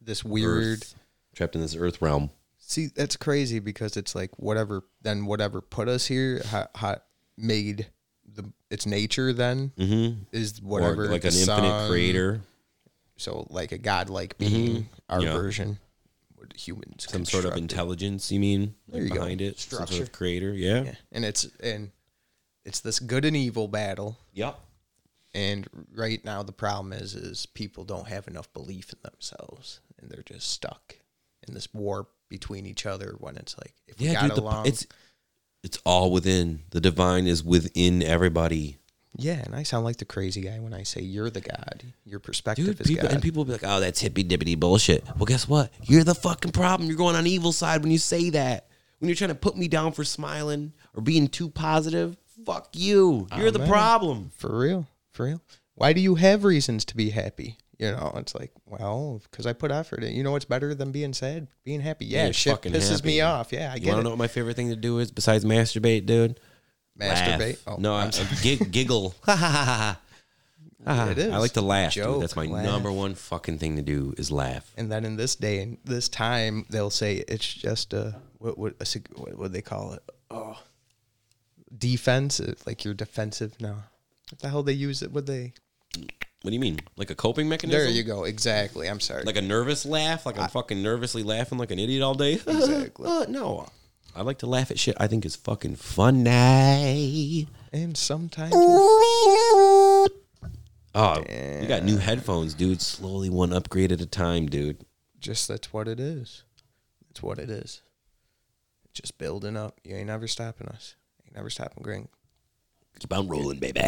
S2: This weird.
S3: Earth, trapped in this Earth realm.
S2: See, that's crazy because it's like whatever. Then whatever put us here, ha, ha, made the its nature. Then mm-hmm. is whatever
S3: or like an infinite creator,
S2: So like a godlike being, mm-hmm. our
S3: Yeah.
S2: version. Humans
S3: some sort of intelligence. You mean like
S2: you go.
S3: behind it, some sort of creator? Yeah.
S2: Yeah, and it's and it's this good and evil battle.
S3: Yep.
S2: And right now the problem is is people don't have enough belief in themselves and they're just stuck in this war between each other when it's like if we
S3: Yeah,
S2: got
S3: dude. The, it's it's all within. The divine is within everybody.
S2: Yeah, and I sound like the crazy guy when I say you're the god. Your perspective
S3: Dude,
S2: is
S3: people,
S2: God.
S3: and people will be like, "Oh, that's hippy dippity bullshit." Well, guess what? You're the fucking problem. You're going on evil side when you say that. When you're trying to put me down for smiling or being too positive, fuck you. You're the problem.
S2: For real, for real. Why do you have reasons to be happy? You know, it's like, well, because I put effort in. You know what's better than being sad? Being happy. Yeah,
S3: Being
S2: shit
S3: fucking
S2: pisses me
S3: happy.
S2: off. Yeah, I
S3: You
S2: get
S3: want to know what my favorite thing to do is besides masturbate, dude?
S2: Masturbate.
S3: Laugh.
S2: Oh,
S3: no,
S2: I'm
S3: I,
S2: sorry.
S3: gig, giggle. Ha ha ha ha.
S2: It is.
S3: I like to laugh.
S2: Joke,
S3: dude. That's my
S2: laugh.
S3: number one fucking thing to do is laugh.
S2: And then in this day and this time, they'll say it's just a what what a, what would they call it? Oh, defensive. Like you're defensive now. What the hell they use it? Would they?
S3: What do you mean? Like a coping mechanism?
S2: There you go. Exactly. I'm sorry.
S3: Like a nervous laugh? Like I'm fucking nervously laughing like an idiot all day?
S2: Exactly.
S3: Uh, no. I like to laugh at shit I think is fucking funny.
S2: and sometimes
S3: Oh, you got new headphones, dude. Slowly one upgrade at a time, dude.
S2: just that's what it is. That's what it is. Just building up. You ain't never stopping us. Ain't Never stopping and.
S3: Keep on rolling, baby.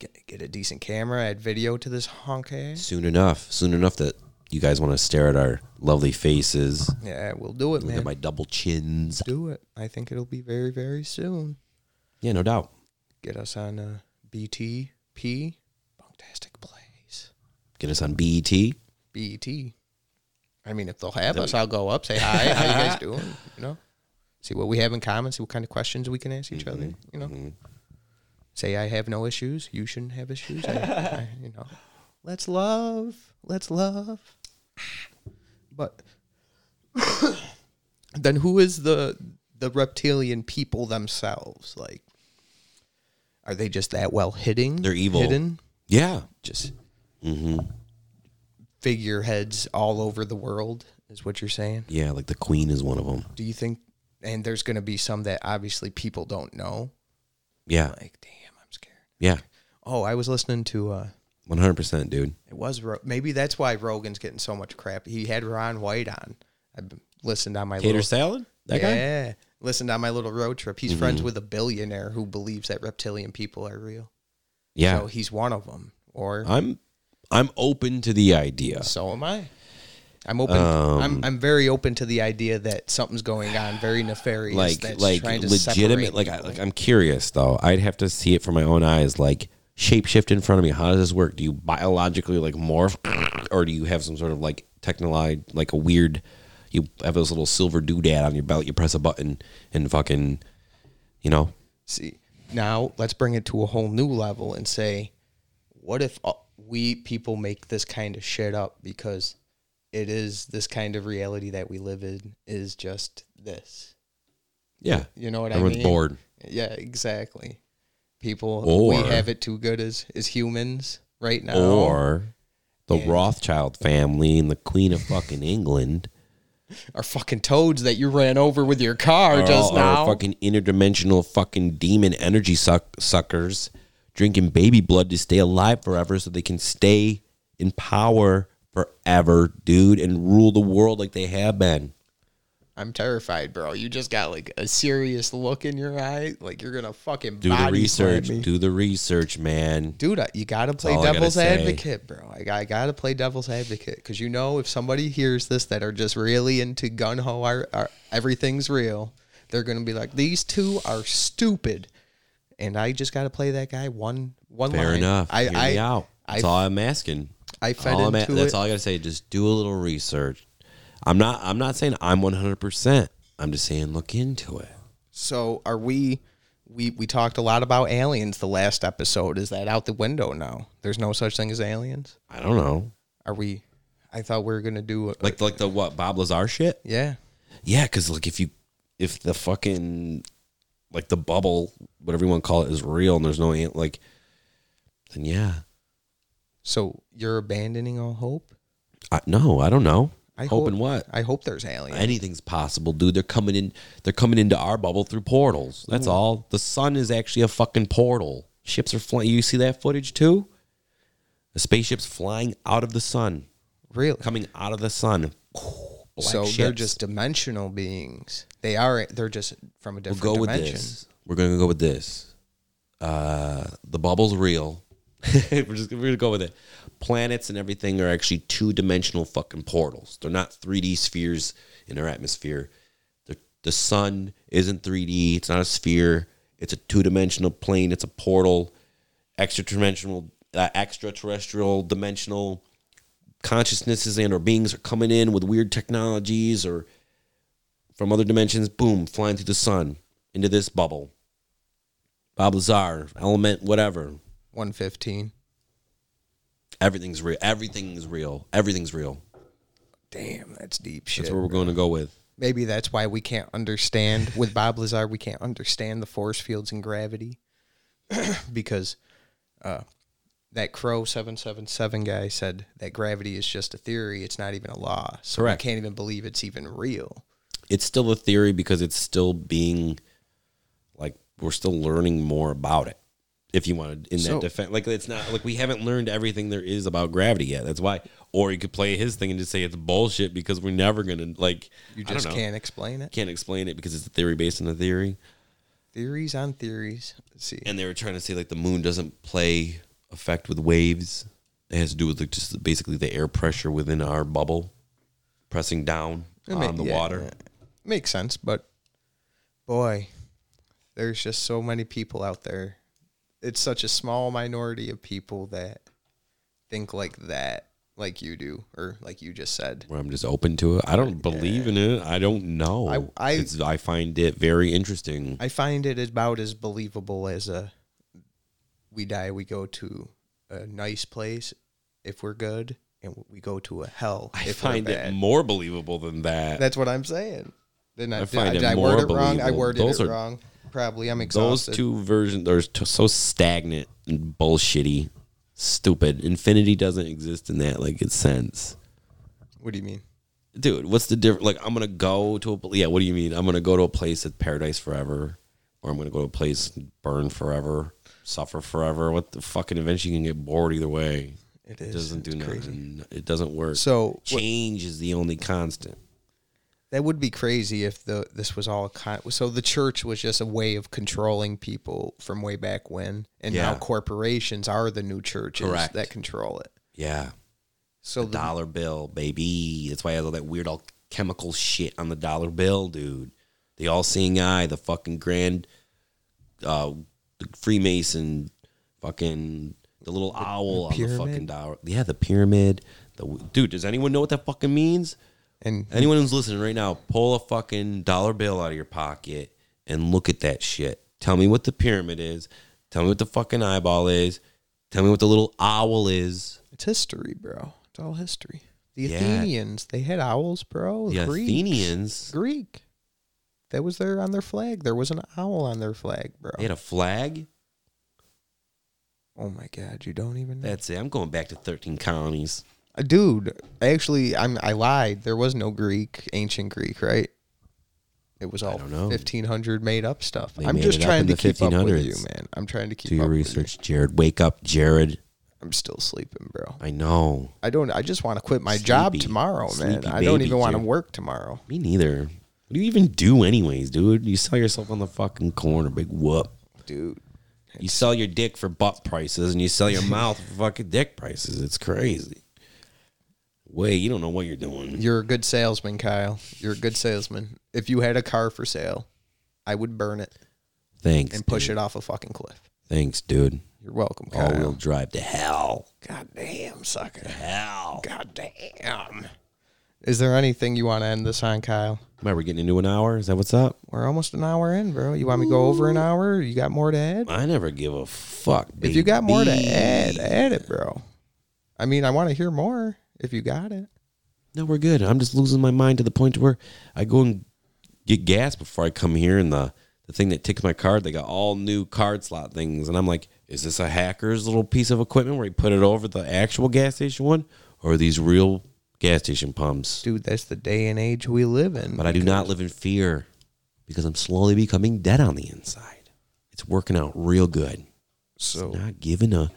S2: Get, get a decent camera, add video to this honk ass.
S3: Soon enough, soon enough that you guys want to stare at our lovely faces,
S2: Yeah, we'll do it,
S3: look
S2: man.
S3: at my double chins.
S2: do it. I think it'll be very, very soon.
S3: Yeah, no doubt.
S2: Get us on uh, BTP, Bunktastic Plays.
S3: Get us on BET.
S2: BET. I mean, if they'll have us, I'll go up, say hi. How you guys doing? You know, see what we have in common, see what kind of questions we can ask each other. You know, say I have no issues. You shouldn't have issues. I, I, you know, let's love. Let's love. But then, who is the the reptilian people themselves? Like, are they just that well hidden?
S3: They're evil.
S2: Hidden.
S3: Yeah.
S2: Just
S3: Mm-hmm.
S2: figureheads all over the world is what you're saying
S3: Yeah, like the queen is one of them.
S2: do you think and there's going to be some that obviously people don't know
S3: Yeah.
S2: like damn i'm scared
S3: Yeah.
S2: oh i was listening to uh
S3: 100%, dude.
S2: it was Ro- maybe that's why rogan's getting so much crap he had ron white on i listened on my
S3: Tater
S2: little
S3: salad? That guy?
S2: yeah listened on my little road trip he's friends with a billionaire who believes that reptilian people are real
S3: Yeah.
S2: so he's one of them or
S3: I'm I'm open to the idea.
S2: So am I. I'm open.
S3: Um,
S2: I'm I'm very open to the idea that something's going on, very nefarious.
S3: like
S2: that's
S3: like
S2: trying to
S3: legitimate like I, like I'm curious though. I'd have to see it from my own eyes like shapeshift in front of me. How does this work? Do you biologically like morph or do you have some sort of like technology like a weird you have this little silver doodad on your belt, you press a button and fucking you know,
S2: See, now let's bring it to a whole new level and say, what if uh, we people make this kind of shit up because it is this kind of reality that we live in is just this.
S3: yeah.
S2: You know what
S3: Everyone's
S2: I mean?
S3: bored.
S2: Yeah, exactly. People
S3: Or-
S2: we have it too good as as humans right now.
S3: Or the
S2: And-
S3: Rothschild family and the Queen of fucking England
S2: are fucking toads that you ran over with your car
S3: are
S2: just
S3: all-
S2: now.
S3: fucking interdimensional fucking demon energy suck- suckers drinking baby blood to stay alive forever so they can stay in power forever, dude, and rule the world like they have been.
S2: I'm terrified, bro. You just got like a serious look in your eye, like you're gonna fucking
S3: Do the research. Do the research, man.
S2: Dude, you gotta play
S3: I
S2: devil's advocate, bro. I, got- I gotta play devil's advocate because you know if somebody hears this that are just really into gun ho, everything's real. They're gonna be like, these two are stupid, and I just gotta play that guy one one
S3: Fair
S2: line.
S3: enough.
S2: I
S3: Hear
S2: I
S3: me out. That's
S2: I-
S3: all I'm asking.
S2: I fed
S3: All
S2: into
S3: a- that's
S2: it.
S3: all I gotta say. Just do a little research. I'm not. I'm not saying I'm 100. percent I'm just saying look into it.
S2: So are we? We we talked a lot about aliens the last episode. Is that out the window now? There's no such thing as aliens.
S3: I don't know.
S2: Are we? I thought we were gonna do a,
S3: Like like the what Bob Lazar shit.
S2: yeah.
S3: Yeah, because like if you if the fucking like the bubble, whatever you want to call it, is real and there's no like, then yeah.
S2: So you're abandoning all hope.
S3: I, no, I don't know.
S2: I
S3: Hoping
S2: hope,
S3: what?
S2: I hope there's aliens.
S3: Anything's possible, dude. They're coming in. They're coming into our bubble through portals. That's all. The sun is actually a fucking portal. Ships are flying. You see that footage too? The spaceship's flying out of the sun,
S2: really?
S3: coming out of the sun.
S2: So they're just dimensional beings. They are. They're just from a
S3: We'll
S2: different
S3: go with
S2: dimension.
S3: this. We're gonna go with this. Uh, the bubble's real. we're just we're gonna go with it. Planets and everything are actually two dimensional fucking portals. They're not three D spheres in our atmosphere. The the sun isn't three D. It's not a sphere. It's a two dimensional plane. It's a portal. Extraterrestrial, uh, extraterrestrial, dimensional consciousnesses and or beings are coming in with weird technologies or from other dimensions, boom, flying through the sun into this bubble. Bob Lazar, element, whatever.
S2: One fifteen.
S3: Everything's real. Everything's real. Everything's real.
S2: Damn, that's deep shit.
S3: That's where we're going to go with.
S2: Maybe that's why we can't understand with Bob Lazar. We can't understand the force fields and gravity because uh, that Crow seven seven seven guy said that gravity is just a theory. It's not even a law. So
S3: Correct.
S2: we can't even believe it's even real.
S3: It's still a theory because it's still being like we're still learning more about it. If you wanted to in
S2: So-
S3: that defense, like it's not like we haven't learned everything there is about gravity yet. That's why. Or you could play his thing and just say it's bullshit because we're never gonna like.
S2: You
S3: I don't
S2: just
S3: know.
S2: can't explain it.
S3: can't explain it because it's a theory based on a theory.
S2: Theories on theories. Let's see.
S3: and they were trying to say like the moon doesn't play effect with waves. It has to do with like just basically the air pressure within our bubble pressing down
S2: It ma-
S3: on the
S2: yeah,
S3: water.
S2: yeah. Makes sense, but boy, there's just so many people out there. It's such a small minority of people that think like that, like you do, or like you just said.
S3: Where I'm just open to it. I don't believe in it. I don't know.
S2: I- I-
S3: It's- I find it very interesting.
S2: I find it about as believable as a we die, we go to a nice place if we're good, and we go to a hell
S3: I
S2: if
S3: find
S2: we're
S3: it more believable than that.
S2: That's what I'm saying. Didn't I,
S3: I
S2: did
S3: find
S2: I,
S3: it
S2: did I
S3: more
S2: word it wrong? I
S3: believable.
S2: worded
S3: Those
S2: it
S3: are-
S2: wrong. Probably. I'm exhausted.
S3: Those two versions are t- so stagnant and bullshitty, stupid. Infinity doesn't exist in that like it's sense.
S2: What do you mean?
S3: dude, what's the difference? Like, I'm gonna go to a yeah. What do you mean? I'm gonna go to a place that's paradise forever, or I'm gonna go to a place and burn forever, suffer forever. What the fucking? Eventually, you can get bored either way.
S2: It
S3: It
S2: is.
S3: doesn't do
S2: It's crazy.
S3: nothing. It doesn't work.
S2: So
S3: change is the only constant.
S2: That would be crazy if the this was all con- so the church was just a way of controlling people from way back when, and now corporations are the new churches
S3: Correct.
S2: that control it.
S3: Yeah,
S2: So the,
S3: dollar bill, baby. That's why I have all that weird all chemical shit on the dollar bill, dude. The all seeing eye, the fucking grand, uh, the Freemason, fucking the little owl on the fucking dollar. Yeah, the pyramid. The dude. Does anyone know what that fucking means?
S2: And
S3: Anyone who's listening right now, pull a fucking dollar bill out of your pocket and look at that shit. Tell me what the pyramid is. Tell me what the fucking eyeball is. Tell me what the little owl is.
S2: it's history, bro. It's all history. The
S3: Yeah.
S2: Athenians, they had owls, bro.
S3: The
S2: Greeks.
S3: Athenians.
S2: Greek. That was there on their flag. There was an owl on their flag, bro.
S3: They had a flag.
S2: oh my god, you don't even know.
S3: That's it. I'm going back to 13 colonies.
S2: Dude, actually, I'm I lied. There was no Greek, ancient Greek, right? It was all
S3: don't know.
S2: 1500 made up stuff.
S3: They
S2: I'm
S3: made
S2: just
S3: it up
S2: trying
S3: in
S2: to
S3: the
S2: keep up with you, man. I'm trying to keep
S3: Do your
S2: up with you.
S3: research, Jared. Wake up, Jared.
S2: I'm still sleeping, bro.
S3: I know.
S2: I don't. I just want to quit my job
S3: Sleepy.
S2: tomorrow, man.
S3: Sleepy
S2: I don't
S3: baby,
S2: even want to
S3: dude.
S2: work tomorrow.
S3: Me neither. What do you even do, anyways, dude? You sell yourself on the fucking corner, big whoop.
S2: Dude,
S3: You sell your dick for butt prices, and you sell your mouth for fucking dick prices. It's crazy. Wait, you don't know what you're doing.
S2: you're a good salesman, Kyle. You're a good salesman. If you had a car for sale, I would burn it
S3: Thanks.
S2: and push
S3: dude.
S2: it off a fucking cliff.
S3: Thanks, dude.
S2: You're welcome,
S3: All wheel
S2: Kyle.
S3: drive to hell.
S2: God damn, sucker.
S3: Hell.
S2: God damn. Is there anything you want to end this on, Kyle?
S3: Am we getting into an hour? Is that what's up?
S2: We're almost an hour in, bro. You want me to go over an hour? You got more to add?
S3: I never give a fuck. Baby.
S2: If you got more to add, add it, bro. I mean, I want to hear more if you got it.
S3: No, we're good. I'm just losing my mind to the point where I go and get gas before I come here, and the the thing that ticks my card, they got all new card slot things, and I'm like, is this a hacker's little piece of equipment where he put it over the actual gas station one, or are these real gas station pumps?
S2: Dude, that's the day and age we live in.
S3: But I do not live in fear because I'm slowly becoming dead on the inside. It's working out real good.
S2: So
S3: Not giving a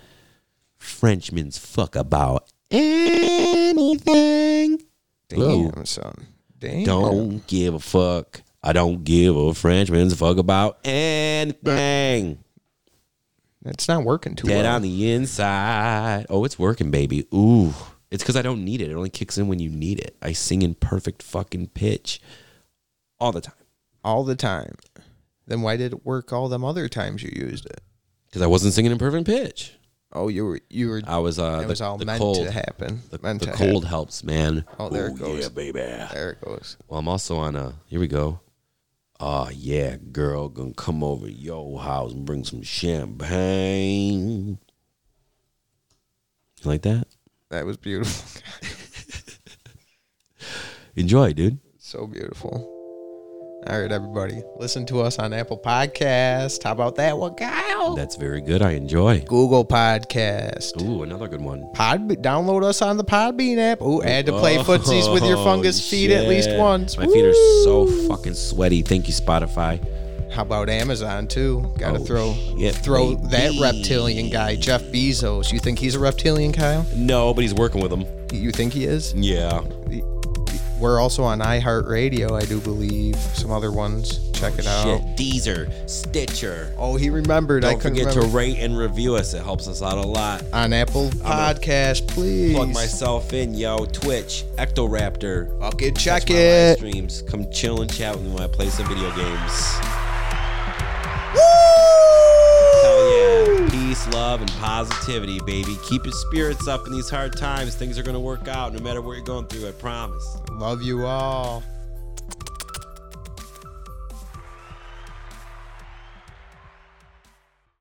S3: Frenchman's fuck about anything.
S2: Damn, son. Damn.
S3: Don't give a fuck. I don't give a Frenchman's fuck about anything.
S2: It's not working too
S3: Dead
S2: well.
S3: on the inside. Oh, it's working, baby. Ooh. It's because I don't need it. It only kicks in when you need it. I sing in perfect fucking pitch all the time.
S2: all the time. Then why did it work all them other times you used it?
S3: Because I wasn't singing in perfect pitch.
S2: Oh, you were you were.
S3: I was uh
S2: it
S3: the,
S2: was all
S3: the
S2: meant
S3: cold.
S2: to happen.
S3: The,
S2: meant
S3: the
S2: to
S3: cold
S2: happen.
S3: helps, man.
S2: Oh, there it goes.
S3: Yeah, baby.
S2: There it goes.
S3: Well, I'm also on a. Here we go. Oh yeah, girl, gonna come over to your house and bring some champagne. You like that?
S2: That was beautiful.
S3: Enjoy, dude.
S2: so beautiful. All right, everybody, listen to us on Apple Podcast. How about that one, Kyle?
S3: That's very good. I enjoy.
S2: Google Podcast.
S3: Ooh, another good one.
S2: Pod, download us on the Podbean app. Ooh, add to play oh, footsies with your
S3: Oh,
S2: fungus feet at least once.
S3: My feet are so fucking sweaty. Thank you, Spotify.
S2: How about Amazon too? Got to
S3: Oh,
S2: throw
S3: shit,
S2: throw
S3: baby.
S2: that reptilian guy, Jeff Bezos. You think he's a reptilian, Kyle?
S3: No, but he's working with them.
S2: You think he is?
S3: Yeah.
S2: We're also on iHeartRadio, I do believe. Some other ones. check it out.
S3: Shit, Deezer, Stitcher.
S2: Oh, he remembered. I
S3: Don't
S2: couldn't
S3: forget
S2: remember.
S3: to rate and review us. It helps us out a lot.
S2: on Apple Podcast, please.
S3: Plug myself in, yo. Twitch, Ectoraptor.
S2: Fucking check
S3: my live
S2: it.
S3: Streams. Come chill and chat with me when I play some video games. Hell yeah. Peace, love, and positivity, baby. Keep your spirits up in these hard times. Things are going to work out no matter what you're going through, I promise.
S2: Love you all.